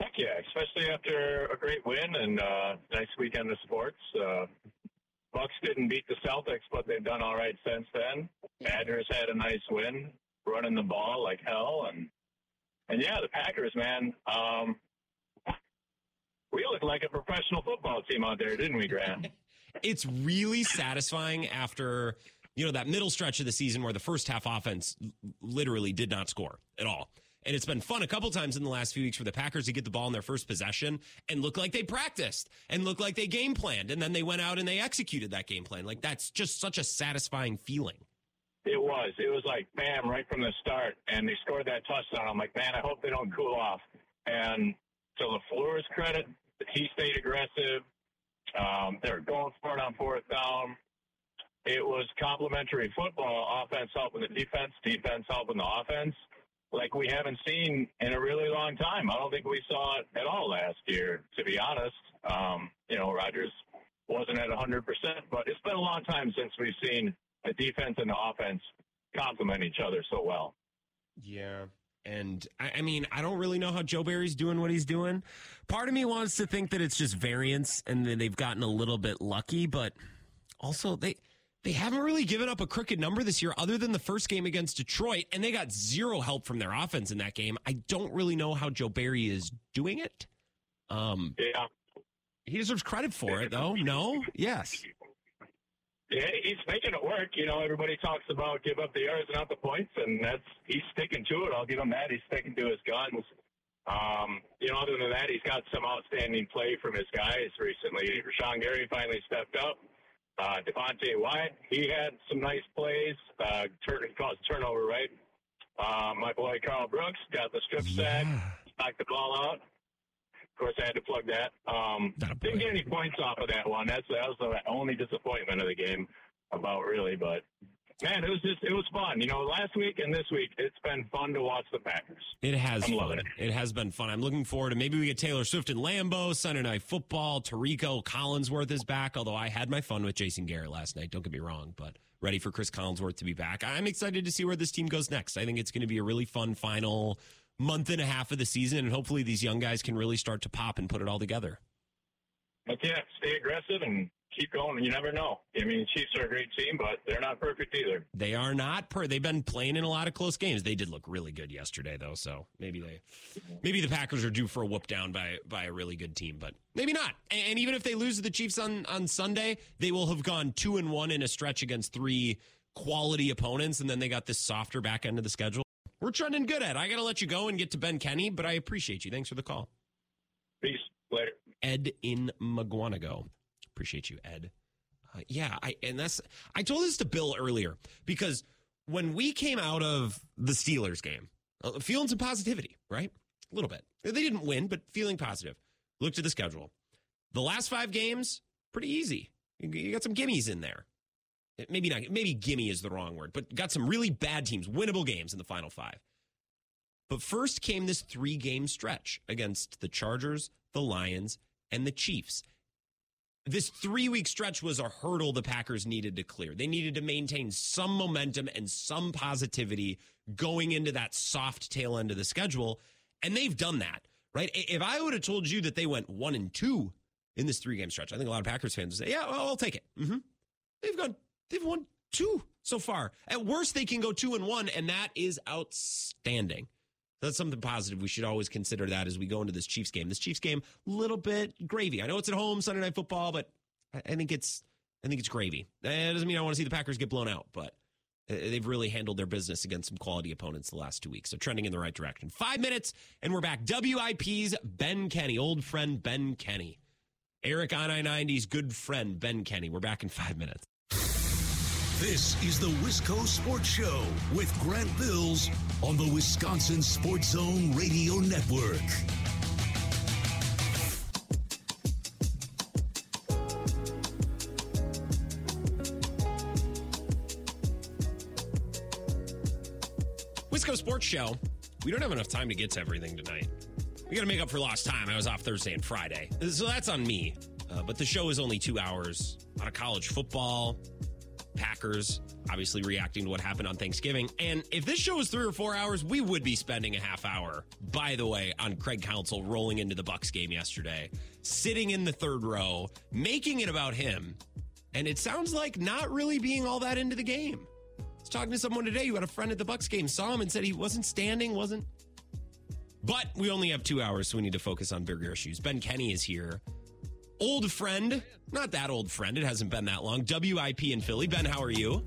Heck yeah, especially after a great win and uh, nice weekend of sports. Uh, Bucks didn't beat the Celtics, but they've done all right since then. Badgers had a nice win, running the ball like hell, and and yeah, the Packers, man. Um, we looked like a professional football team out there, didn't we, Grant? it's really satisfying after you know that middle stretch of the season where the first half offense literally did not score at all. And it's been fun a couple times in the last few weeks for the Packers to get the ball in their first possession and look like they practiced and look like they game planned. And then they went out and they executed that game plan. Like that's just such a satisfying feeling. It was. It was like bam right from the start, and they scored that touchdown. I'm like, man, I hope they don't cool off. And to LaFleur's credit, he stayed aggressive. Um, they were going for it on fourth down. It was complementary football, offense helping the defense, defense helping the offense, like we haven't seen in a really long time. I don't think we saw it at all last year, to be honest. Um, you know, Rodgers wasn't at 100%, but it's been a long time since we've seen a defense and the offense complement each other so well. Yeah. And I, I mean, I don't really know how Joe Barry's doing what he's doing. Part of me wants to think that it's just variance and that they've gotten a little bit lucky, but also they they haven't really given up a crooked number this year other than the first game against Detroit, and they got zero help from their offense in that game. I don't really know how Joe Barry is doing it. Um, yeah. He deserves credit for it, though. No? Yes. Yeah, he's making it work. You know, everybody talks about give up the yards and not the points, and that's he's sticking to it. I'll give him that. He's sticking to his guns. Um, you know, other than that, he's got some outstanding play from his guys recently. Rashawn Gary finally stepped up. Uh, Devonte Wyatt, he had some nice plays. Uh, turn, caused turnover, right? Uh, my boy Karl Brooks got the strip sack, knocked the ball out. Of course, I had to plug that. Um, didn't get any points off of that one. That's that was the only disappointment of the game, about really. But man, it was just it was fun. You know, last week and this week, it's been fun to watch the Packers. It has I'm fun. loving it. It has been fun. I'm looking forward to maybe we get Taylor Swift and Lambeau, Sunday Night Football, Tarico Collinsworth is back, although I had my fun with Jason Garrett last night. Don't get me wrong, but ready for Cris Collinsworth to be back. I'm excited to see where this team goes next. I think it's going to be a really fun final month and a half of the season, and hopefully these young guys can really start to pop and put it all together. But yeah, stay aggressive and keep going. And you never know. I mean, Chiefs are a great team, but they're not perfect either. They are not per. They've been playing in a lot of close games. They did look really good yesterday, though. So maybe they, maybe the Packers are due for a whoop down by by a really good team, but maybe not. And, and even if they lose to the Chiefs on on Sunday, they will have gone two and one in a stretch against three quality opponents, and then they got this softer back end of the schedule. We're trending good at. I got to let you go and get to Ben Kenney, but I appreciate you. Thanks for the call. Peace. Later. Ed in Mukwonago. Appreciate you, Ed. Uh, yeah, I and that's I told this to Bill earlier because when we came out of the Steelers game, uh, feeling some positivity, right? A little bit. They didn't win, but feeling positive. Looked at the schedule. The last five games, pretty easy. You you got some gimmies in there. Maybe not. Maybe gimme is the wrong word, but got some really bad teams, winnable games in the final five. But first came this three game stretch against the Chargers, the Lions, and the Chiefs. This three week stretch was a hurdle the Packers needed to clear. They needed to maintain some momentum and some positivity going into that soft tail end of the schedule. And they've done that, right? If I would have told you that they went one and two in this three game stretch, I think a lot of Packers fans would say, yeah, well, I'll take it. Mm-hmm. They've gone, they've won two so far. At worst, they can go two and one, and that is outstanding. That's something positive. We should always consider that as we go into this Chiefs game. This Chiefs game, a little bit gravy. I know it's at home, Sunday Night Football, but I think it's I think it's gravy. That doesn't mean I want to see the Packers get blown out, but uh, they've really handled their business against some quality opponents the last two weeks. So trending in the right direction. Five minutes, and we're back. WIP's Ben Kenney, old friend Ben Kenney. Eric on I 90's good friend Ben Kenney. We're back in five minutes. This is the Wisco Sports Show with Grant Bills on the Wisconsin Sports Zone Radio Network. Wisco Sports Show. We don't have enough time to get to everything tonight. We got to make up for lost time. I was off Thursday and Friday. So that's on me. Uh, but the show is only two hours a college football, Packers, obviously reacting to what happened on Thanksgiving. And if this show was three or four hours, we would be spending a half hour, by the way, on Craig Counsell rolling into the Bucks game yesterday, sitting in the third row, making it about him. And it sounds like not really being all that into the game. I was talking to someone today who had a friend at the Bucks game, saw him and said he wasn't standing, wasn't. But we only have two hours, so we need to focus on bigger issues. Ben Kenney is here. Old friend, not that old friend. It hasn't been that long. WIP in Philly. Ben, how are you?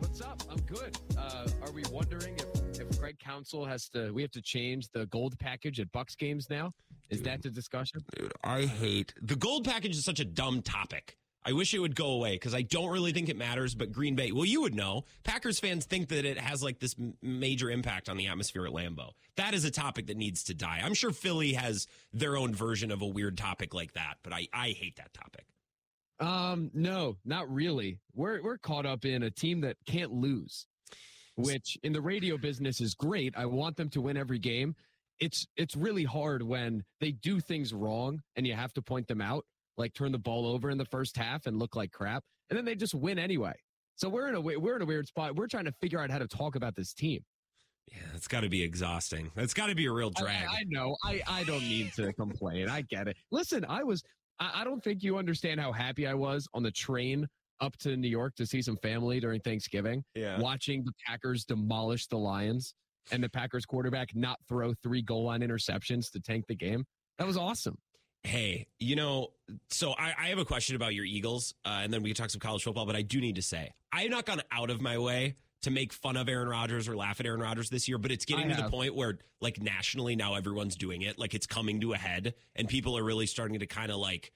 What's up? I'm good. Uh, are we wondering if, if Craig Counsell has to? We have to change the gold package at Bucks games now. Is that the discussion? Dude, I hate the gold package is such a dumb topic. I wish it would go away because I don't really think it matters. But Green Bay, well, you would know. Packers fans think that it has like this major impact on the atmosphere at Lambeau. That is a topic that needs to die. I'm sure Philly has their own version of a weird topic like that, but I, I hate that topic. Um, no, not really. We're we're caught up in a team that can't lose, which in the radio business is great. I want them to win every game. It's it's really hard when they do things wrong and you have to point them out, like turn the ball over in the first half and look like crap, and then they just win anyway. So we're in a we're in a weird spot. We're trying to figure out how to talk about this team. Yeah, that's got to be exhausting. That's got to be a real I- drag. I, know. I, I don't need to complain. I get it. Listen, I was, I, I don't think you understand how happy I was on the train up to New York to see some family during Thanksgiving. Yeah. Watching the Packers demolish the Lions and the Packers quarterback not throw three goal line interceptions to tank the game. That was awesome. Hey, you know, so I, I have a question about your Eagles, uh, and then we can talk some college football. But I do need to say, I have not gone out of my way to make fun of Aaron Rodgers or laugh at Aaron Rodgers this year, but it's getting I to the point where, like, nationally now everyone's doing it. Like, it's coming to a head, and people are really starting to kind of like,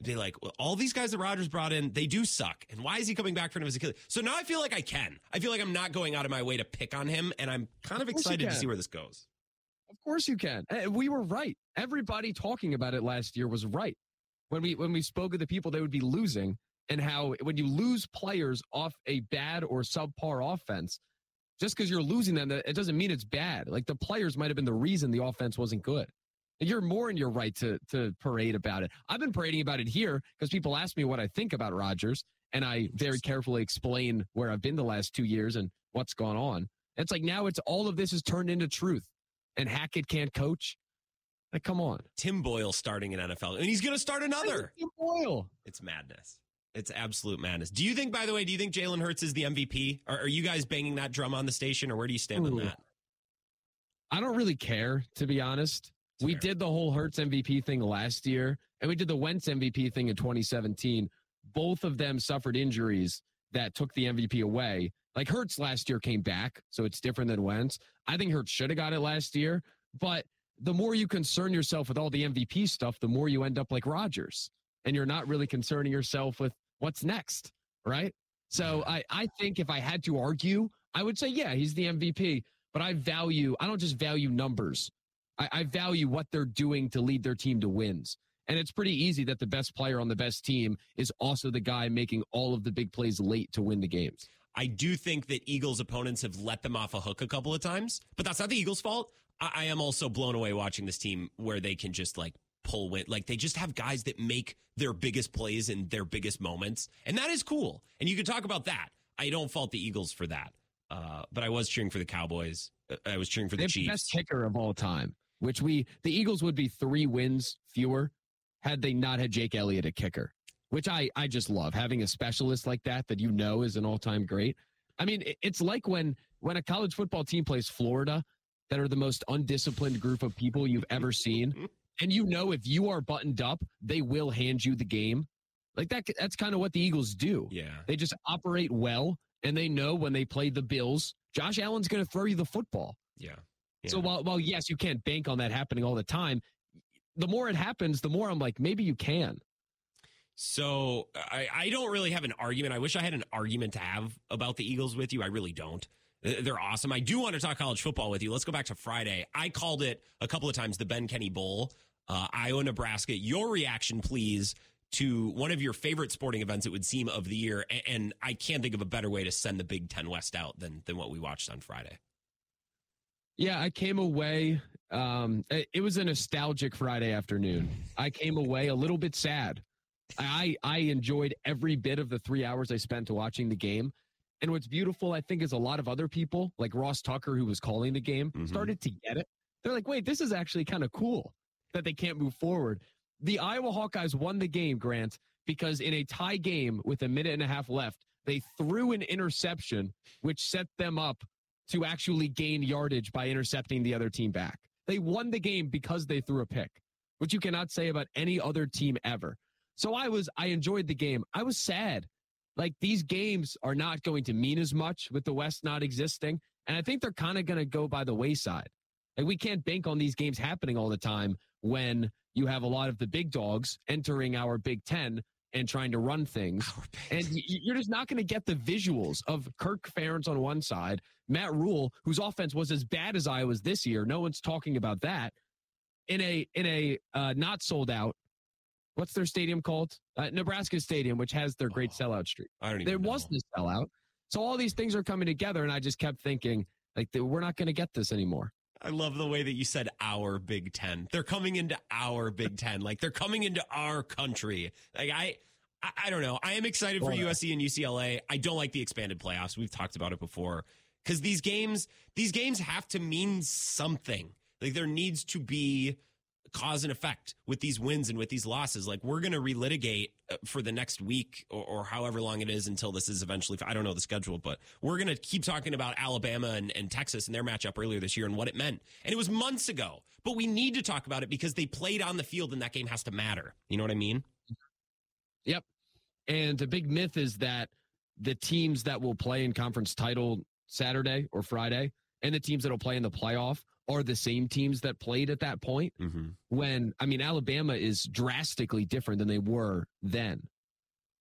they like, well, all these guys that Rodgers brought in, they do suck. And why is he coming back for him as a killer? So now I feel like I can. I feel like I'm not going out of my way to pick on him, and I'm kind of Of excited to see where this goes. Of course you can. Eh, We were right. Everybody talking about it last year was right. When we when we spoke of the people they would be losing and how when you lose players off a bad or subpar offense, just because you're losing them, it doesn't mean it's bad. Like the players might have been the reason the offense wasn't good. You're more in your right to to parade about it. I've been parading about it here because people ask me what I think about Rodgers, and I very carefully explain where I've been the last two years and what's gone on. It's like now it's all of this is turned into truth, and Hackett can't coach. Like, come on, Tim Boyle starting in NFL, and he's going to start another. Tim Boyle. It's madness. It's absolute madness. Do you think, by the way, do you think Jalen Hurts is the MVP? Are, are you guys banging that drum on the station, or where do you stand on that? I don't really care, to be honest. we did the whole Hurts MVP thing last year, and we did the Wentz MVP thing in 2017. Both of them suffered injuries that took the MVP away. Like Hurts last year came back, so it's different than Wentz. I think Hurts should have got it last year, but the more you concern yourself with all the MVP stuff, the more you end up like Rodgers, and you're not really concerning yourself with what's next, right? So I, I think if I had to argue, I would say, yeah, he's the MVP, but I value, I don't just value numbers. I, I value what they're doing to lead their team to wins. And it's pretty easy that the best player on the best team is also the guy making all of the big plays late to win the games. I do think that Eagles opponents have let them off a hook a couple of times, but that's not the Eagles' fault. I, I am also blown away watching this team where they can just like pull win. Like they just have guys that make their biggest plays in their biggest moments. And that is cool. And you can talk about that. I don't fault the Eagles for that. Uh, but I was cheering for the Cowboys. Uh, I was cheering for the Chiefs. best kicker of all time, which we, the Eagles would be three wins fewer had they not had Jake Elliott a kicker, which I, I just love having a specialist like that that you know is an all time great. I mean, it's like when, when a college football team plays Florida that are the most undisciplined group of people you've ever seen. And you know, if you are buttoned up, they will hand you the game. Like that, that's kind of what the Eagles do. Yeah. They just operate well and they know when they play the Bills, Josh Allen's going to throw you the football. Yeah. So while, while yes, you can't bank on that happening all the time, the more it happens, the more I'm like, maybe you can. So I, I don't really have an argument. I wish I had an argument to have about the Eagles with you. I really don't. They're awesome. I do want to talk college football with you. Let's go back to Friday. I called it a couple of times the Ben Kenney Bowl, uh, Iowa, Nebraska. Your reaction, please, to one of your favorite sporting events, it would seem, of the year. And I can't think of a better way to send the Big Ten West out than, than what we watched on Friday. Yeah, I came away. Um, it was a nostalgic Friday afternoon. I came away a little bit sad. I I enjoyed every bit of the three hours I spent watching the game. And what's beautiful, I think, is a lot of other people, like Ross Tucker, who was calling the game, mm-hmm. started to get it. They're like, wait, this is actually kind of cool that they can't move forward. The Iowa Hawkeyes won the game, Grant, because in a tie game with a minute and a half left, they threw an interception, which set them up to actually gain yardage by intercepting the other team back. They won the game because they threw a pick, which you cannot say about any other team ever. So I was, I enjoyed the game. I was sad. Like these games are not going to mean as much with the West not existing. And I think they're kind of going to go by the wayside. Like we can't bank on these games happening all the time when you have a lot of the big dogs entering our Big Ten and trying to run things. And you're just not going to get the visuals of Kirk Ferentz on one side, Matt Rhule, whose offense was as bad as Iowa's this year. No one's talking about that. In a in a uh, not sold out. What's their stadium called? Uh, Nebraska Stadium, which has their great sellout streak. I don't even There was this sellout. So all these things are coming together, and I just kept thinking, like, we're not going to get this anymore. I love the way that you said our Big Ten. They're coming into our Big Ten. Like they're coming into our country. Like I, I, I don't know. I am excited for yeah. USC and UCLA. I don't like the expanded playoffs. We've talked about it before because these games, these games have to mean something. Like there needs to be cause and effect with these wins and with these losses. Like we're going to relitigate uh, for the next week or, or however long it is until this is eventually. I don't know the schedule, but we're going to keep talking about Alabama and, and Texas and their matchup earlier this year and what it meant. And it was months ago, but we need to talk about it because they played on the field and that game has to matter. You know what I mean? Yep. And the big myth is that the teams that will play in conference title Saturday or Friday and the teams that will play in the playoff are the same teams that played at that point. Mm-hmm. When, I mean, Alabama is drastically different than they were then,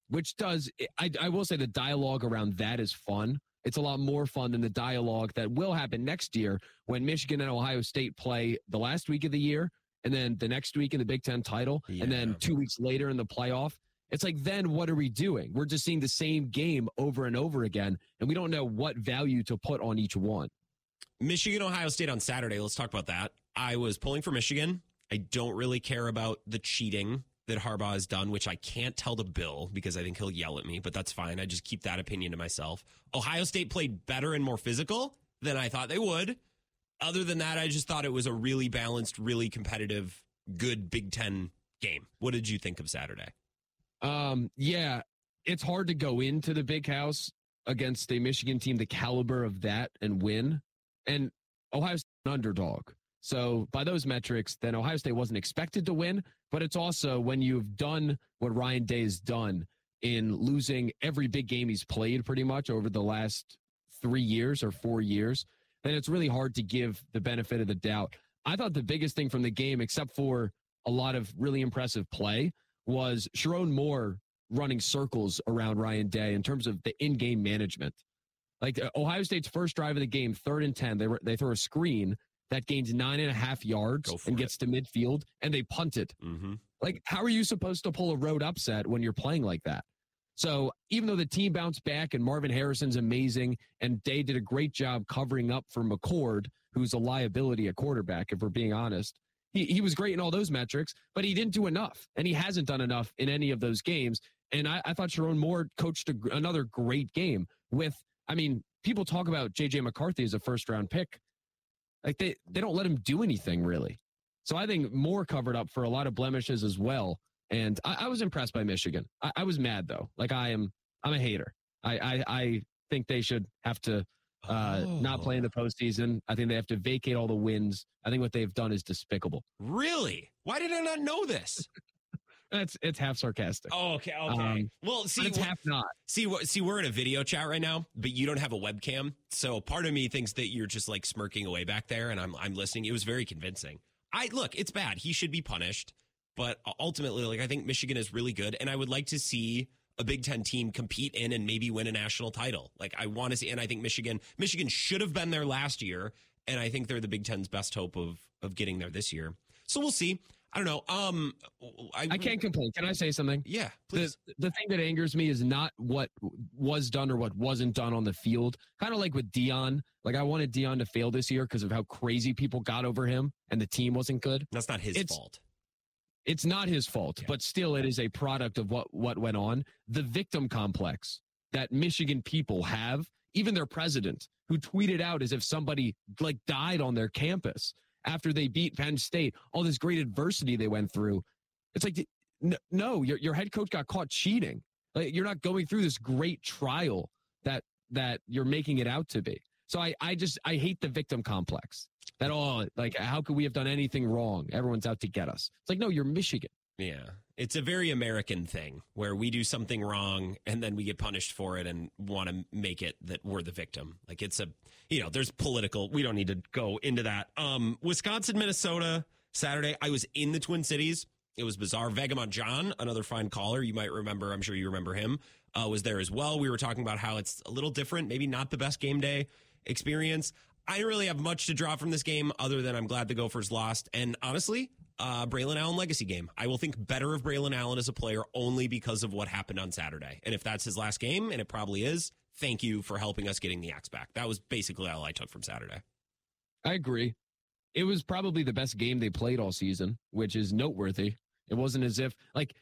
which does, I, I will say the dialogue around that is fun. It's a lot more fun than the dialogue that will happen next year when Michigan and Ohio State play the last week of the year and then the next week in the Big Ten title and then two weeks later in the playoff. It's like, then what are we doing? We're just seeing the same game over and over again, and we don't know what value to put on each one. Michigan, Ohio State on Saturday. Let's talk about that. I was pulling for Michigan. I don't really care about the cheating that Harbaugh has done, which I can't tell to Bill because I think he'll yell at me, but that's fine. I just keep that opinion to myself. Ohio State played better and more physical than I thought they would. Other than that, I just thought it was a really balanced, really competitive, good Big Ten game. What did you think of Saturday? Um, yeah, it's hard to go into the big house against a Michigan team the caliber of that and win. And Ohio State an underdog. So by those metrics, then Ohio State wasn't expected to win, but it's also when you've done what Ryan Day has done in losing every big game he's played pretty much over the last three years or four years, then it's really hard to give the benefit of the doubt. I thought the biggest thing from the game, except for a lot of really impressive play, was Sherrone Moore running circles around Ryan Day in terms of the in-game management. Like uh, Ohio State's first drive of the game, third and ten, they were, they throw a screen that gains nine and a half yards and gets to midfield, and they punt it. Mm-hmm. Like, how are you supposed to pull a road upset when you're playing like that? So even though the team bounced back and Marvin Harrison's amazing and Day did a great job covering up for McCord, who's a liability at quarterback, if we're being honest, he, he was great in all those metrics, but he didn't do enough. And he hasn't done enough in any of those games. And I, I thought Sherrone Moore coached a, another great game with, I mean, people talk about JJ McCarthy as a first round pick. Like they, they don't let him do anything really. So I think Moore covered up for a lot of blemishes as well. And I, I was impressed by Michigan. I, I, was mad though. Like I am, I'm a hater. I, I, I think they should have to uh, oh. not play in the postseason. I think they have to vacate all the wins. I think what they've done is despicable. Really? Why did I not know this? It's it's half sarcastic. Oh, okay, okay. Um, well, see, it's half not. See, see, we're in a video chat right now, but you don't have a webcam, so part of me thinks that you're just like smirking away back there, and I'm I'm listening. It was very convincing. I look, it's bad. He should be punished. But ultimately, like I think Michigan is really good, and I would like to see a Big Ten team compete in and maybe win a national title. Like I want to see, and I think Michigan, Michigan should have been there last year, and I think they're the Big Ten's best hope of of getting there this year. So we'll see. I don't know. Um, I, I can't complain. Can I say something? Yeah, please. The, the thing that angers me is not what was done or what wasn't done on the field. Kind of like with Deion. Like I wanted Deion to fail this year because of how crazy people got over him and the team wasn't good. That's not his it's, fault. It's not his fault, yeah. but still, it is a product of what what went on. The victim complex that Michigan people have, even their president, who tweeted out as if somebody like died on their campus after they beat Penn State, all this great adversity they went through. It's like, no, your your head coach got caught cheating. Like you're not going through this great trial that that you're making it out to be. So I I just I hate the victim complex. That all like how could we have done anything wrong? Everyone's out to get us. It's like no, you're Michigan. Yeah. It's a very American thing where we do something wrong and then we get punished for it and want to make it that we're the victim. Like it's a, you know, there's political, we don't need to go into that. Um, Wisconsin, Minnesota, Saturday, I was in the Twin Cities. It was bizarre. Vegamont John, another fine caller, you might remember, I'm sure you remember him, uh, was there as well. We were talking about how it's a little different, maybe not the best game day experience. I didn't really have much to draw from this game other than I'm glad the Gophers lost. And honestly, uh, Braylon Allen legacy game. I will think better of Braylon Allen as a player only because of what happened on Saturday. And if that's his last game, and it probably is, thank you for helping us getting the axe back. That was basically all I took from Saturday. I agree. It was probably the best game they played all season, which is noteworthy. It wasn't as if like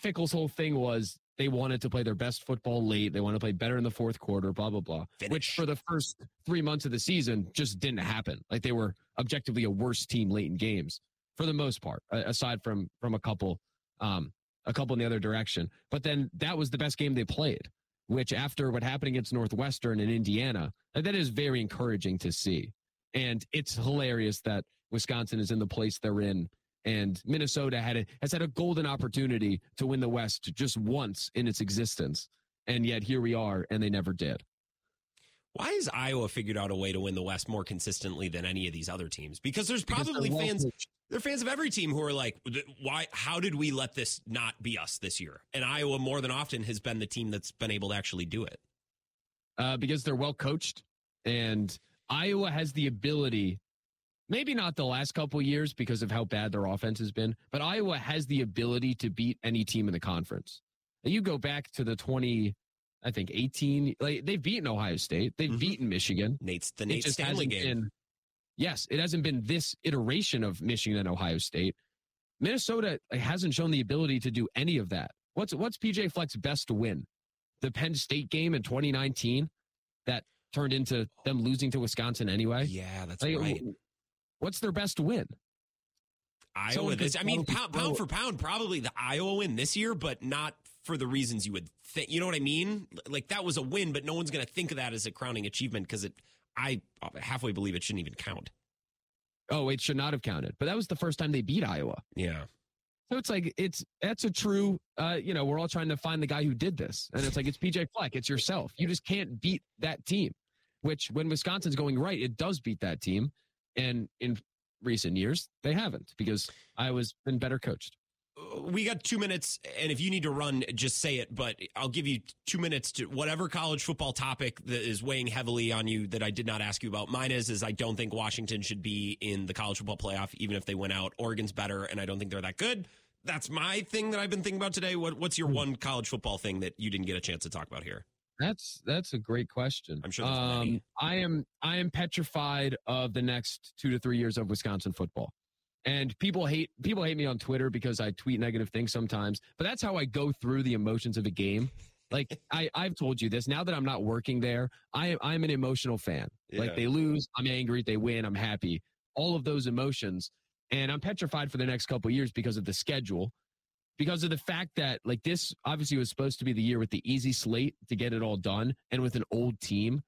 Fickell's whole thing was they wanted to play their best football late. They wanted to play better in the fourth quarter, blah, blah, blah. Finish. Which for the first three months of the season just didn't happen. Like they were objectively a worse team late in games for the most part, aside from from a couple um a couple in the other direction. But then that was the best game they played, which after what happened against Northwestern and Indiana, that is very encouraging to see. And it's hilarious that Wisconsin is in the place they're in and Minnesota had a, has had a golden opportunity to win the West just once in its existence, and yet here we are, and they never did. Why has Iowa figured out a way to win the West more consistently than any of these other teams? Because there's probably because fans. They're fans of every team who are like, "Why? How did we let this not be us this year?" And Iowa, more than often, has been the team that's been able to actually do it. Uh, because they're well coached, and Iowa has the ability maybe not the last couple years because of how bad their offense has been, but Iowa has the ability to beat any team in the conference. You go back to the 20, I think 18, like they've beaten Ohio State, they've mm-hmm. beaten Michigan. Nate's the Nate Stanley game. Been, yes, it hasn't been this iteration of Michigan and Ohio State. Minnesota hasn't shown the ability to do any of that. What's what's PJ Fleck's best win? The Penn State game in 2019 that turned into them losing to Wisconsin anyway. Yeah, that's like, right. What's their best win? Iowa. This, I mean, pound, pound for pound, probably the Iowa win this year, but not for the reasons you would think. You know what I mean? Like that was a win, but no one's going to think of that as a crowning achievement because it. I halfway believe it shouldn't even count. Oh, it should not have counted. But that was the first time they beat Iowa. Yeah. So it's like it's that's a true. Uh, you know, we're all trying to find the guy who did this, and it's like it's PJ Fleck. It's yourself. You just can't beat that team. Which when Wisconsin's going right, it does beat that team. And in recent years, they haven't because Iowa's been better coached. Uh, we got two minutes, and if you need to run, just say it. But I'll give you two minutes to whatever college football topic that is weighing heavily on you that I did not ask you about. Mine is is I don't think Washington should be in the college football playoff, even if they went out. Oregon's better, and I don't think they're that good. That's my thing that I've been thinking about today. What, what's your hmm. one college football thing that you didn't get a chance to talk about here? That's that's a great question. I'm sure um, I am I am petrified of the next two to three years of Wisconsin football. And people hate people hate me on Twitter because I tweet negative things sometimes, but that's how I go through the emotions of a game. Like I, I've told you this. Now that I'm not working there, I am I'm an emotional fan. Yeah. Like they lose, I'm angry. They win, I'm happy. All of those emotions, and I'm petrified for the next couple of years because of the schedule, because of the fact that like this obviously was supposed to be the year with the easy slate to get it all done, and with an old team.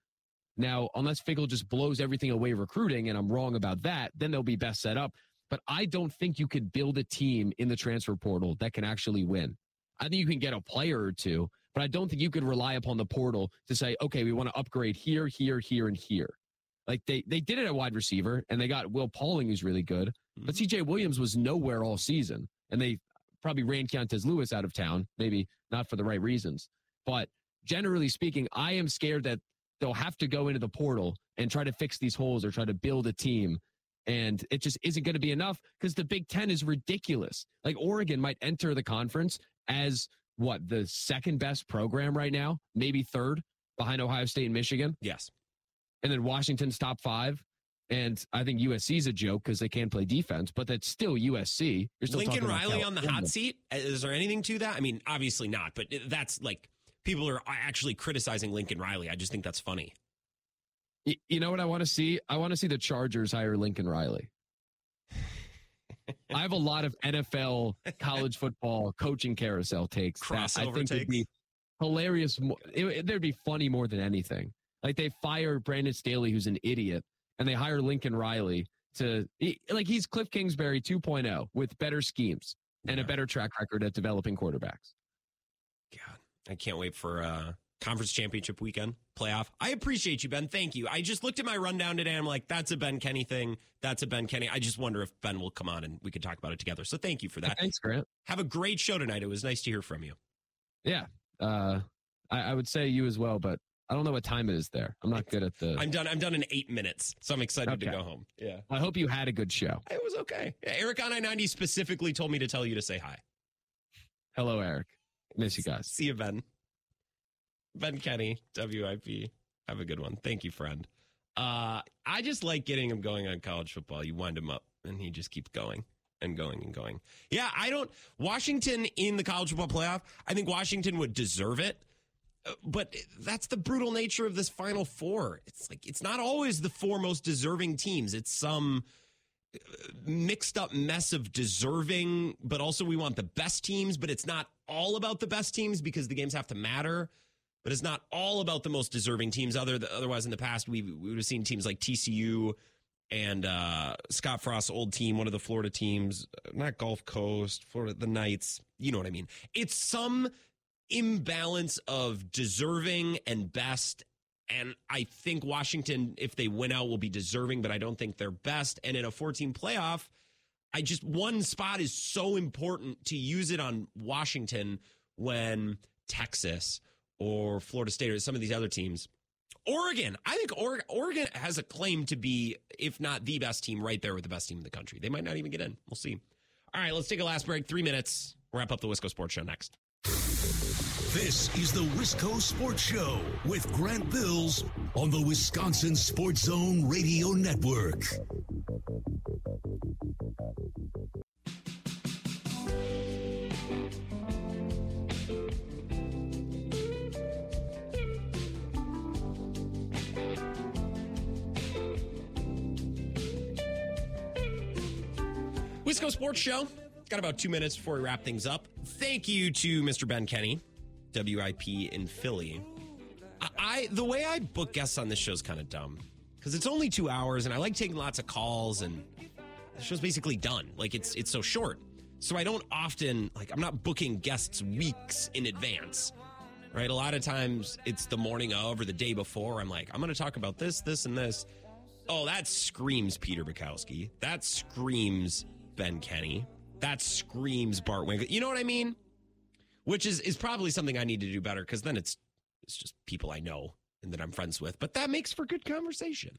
Now, unless Fickell just blows everything away recruiting, and I'm wrong about that, then they'll be best set up. But I don't think you could build a team in the transfer portal that can actually win. I think you can get a player or two, but I don't think you could rely upon the portal to say, okay, we want to upgrade here, here, here, and here. Like they they did it at wide receiver, and they got Will Pauling, who's really good. But mm-hmm. CJ Williams was nowhere all season, and they probably ran Keontez Lewis out of town, maybe not for the right reasons. But generally speaking, I am scared that they'll have to go into the portal and try to fix these holes or try to build a team. And it just isn't going to be enough because the Big Ten is ridiculous. Like Oregon might enter the conference as what the second best program right now, maybe third behind Ohio State and Michigan. Yes. And then Washington's top five. And I think USC is a joke because they can't play defense, but that's still USC. You're still Lincoln Riley on the hot seat. Uh, is there anything to that? I mean, obviously not, but uh, that's like people are uh, actually criticizing Lincoln Riley. I just think that's funny. You know what I want to see? I want to see the Chargers hire Lincoln Riley. I have a lot of NFL college football coaching carousel takes that I Crossover think would be hilarious. It, they'd be funny more than anything. Like they fire Brandon Staley, who's an idiot, and they hire Lincoln Riley to he- like he's Cliff Kingsbury 2.0 with better schemes and a better track record at developing quarterbacks. God, I can't wait for uh conference championship weekend playoff. I appreciate you, Ben. Thank you. I just looked at my rundown today. I'm like, that's a Ben Kenney thing. That's a Ben Kenney. I just wonder if Ben will come on and we can talk about it together. So thank you for that. Thanks, Grant. Have a great show tonight. It was nice to hear from you. Yeah, uh, I, I would say you as well, but I don't know what time it is there. I'm not good at the. I'm done. I'm done in eight minutes, so I'm excited to go home. Yeah, I hope you had a good show. it was okay. Yeah, Eric on I ninety specifically told me to tell you to say hi. Hello, Eric. Miss you guys. See you, Ben. Ben Kenney, WIP. Have a good one. Thank you, friend. Uh, I just like getting him going on college football. You wind him up, and he just keeps going and going and going. Yeah, I don't. Washington in the college football playoff, I think Washington would deserve it. But that's the brutal nature of this Final Four. It's like it's not always the four most deserving teams. It's some uh, mixed up mess of deserving, but also we want the best teams, but it's not all about the best teams because the games have to matter. But it's not all about the most deserving teams. Other otherwise, in the past, we we would have seen teams like TCU and uh, Scott Frost's old team, one of the Florida teams, uh, not Gulf Coast, Florida, the Knights. You know what I mean? It's some imbalance of deserving and best. And I think Washington, if they win out, will be deserving, but I don't think they're best. And in a 14 playoff, I just one spot is so important to use it on Washington when Texas or Florida State or some of these other teams. Oregon, I think Oregon, has a claim to be, if not the best team, right there with the best team in the country. They might not even get in. We'll see. All right, let's take a last break. Three minutes. Wrap up the Wisco Sports Show next. This is the Wisco Sports Show with Grant Bills on the Wisconsin Sports Zone Radio Network. Wisco Sports Show. Got about two minutes before we wrap things up. Thank you to Mr. Ben Kenney, WIP in Philly. I, I the way I book guests on this show is kind of dumb because it's only two hours, and I like taking lots of calls, and the show's basically done. Like it's it's so short, so I don't often like I'm not booking guests weeks in advance. Right, a lot of times it's the morning of or the day before. I'm like, I'm going to talk about this, this, and this. Oh, that screams Peter Bukowski. That screams Ben Kenney. That screams Bart Winkle. You know what I mean? Which is is probably something I need to do better because then it's it's just people I know and that I'm friends with. But that makes for good conversation.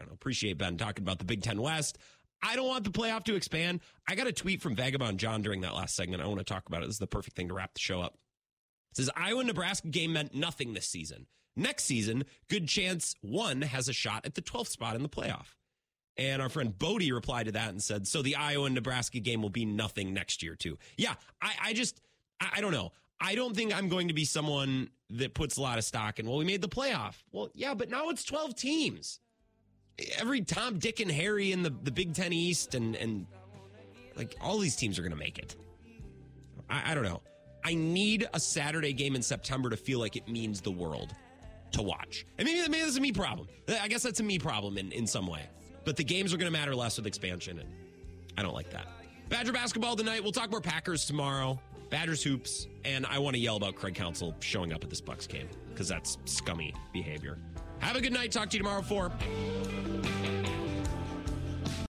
I don't appreciate Ben talking about the Big Ten West. I don't want the playoff to expand. I got a tweet from Vagabond John during that last segment. I want to talk about it. This is the perfect thing to wrap the show up. It says Iowa Nebraska game meant nothing this season. Next season, good chance one has a shot at the 12th spot in the playoff. And our friend Bodie replied to that and said, So the Iowa Nebraska game will be nothing next year, too. Yeah, I, I just, I, I don't know. I don't think I'm going to be someone that puts a lot of stock in, well, we made the playoff. Well, yeah, but now it's 12 teams. Every Tom, Dick, and Harry in the, the Big Ten East and, and like all these teams are going to make it. I, I don't know. I need a Saturday game in September to feel like it means the world to watch. And maybe, maybe that's a me problem. I guess that's a me problem in, in some way. But the games are going to matter less with expansion, and I don't like that. Badger basketball tonight. We'll talk more Packers tomorrow. Badgers hoops, and I want to yell about Craig Counsell showing up at this Bucks game because that's scummy behavior. Have a good night. Talk to you tomorrow. Four.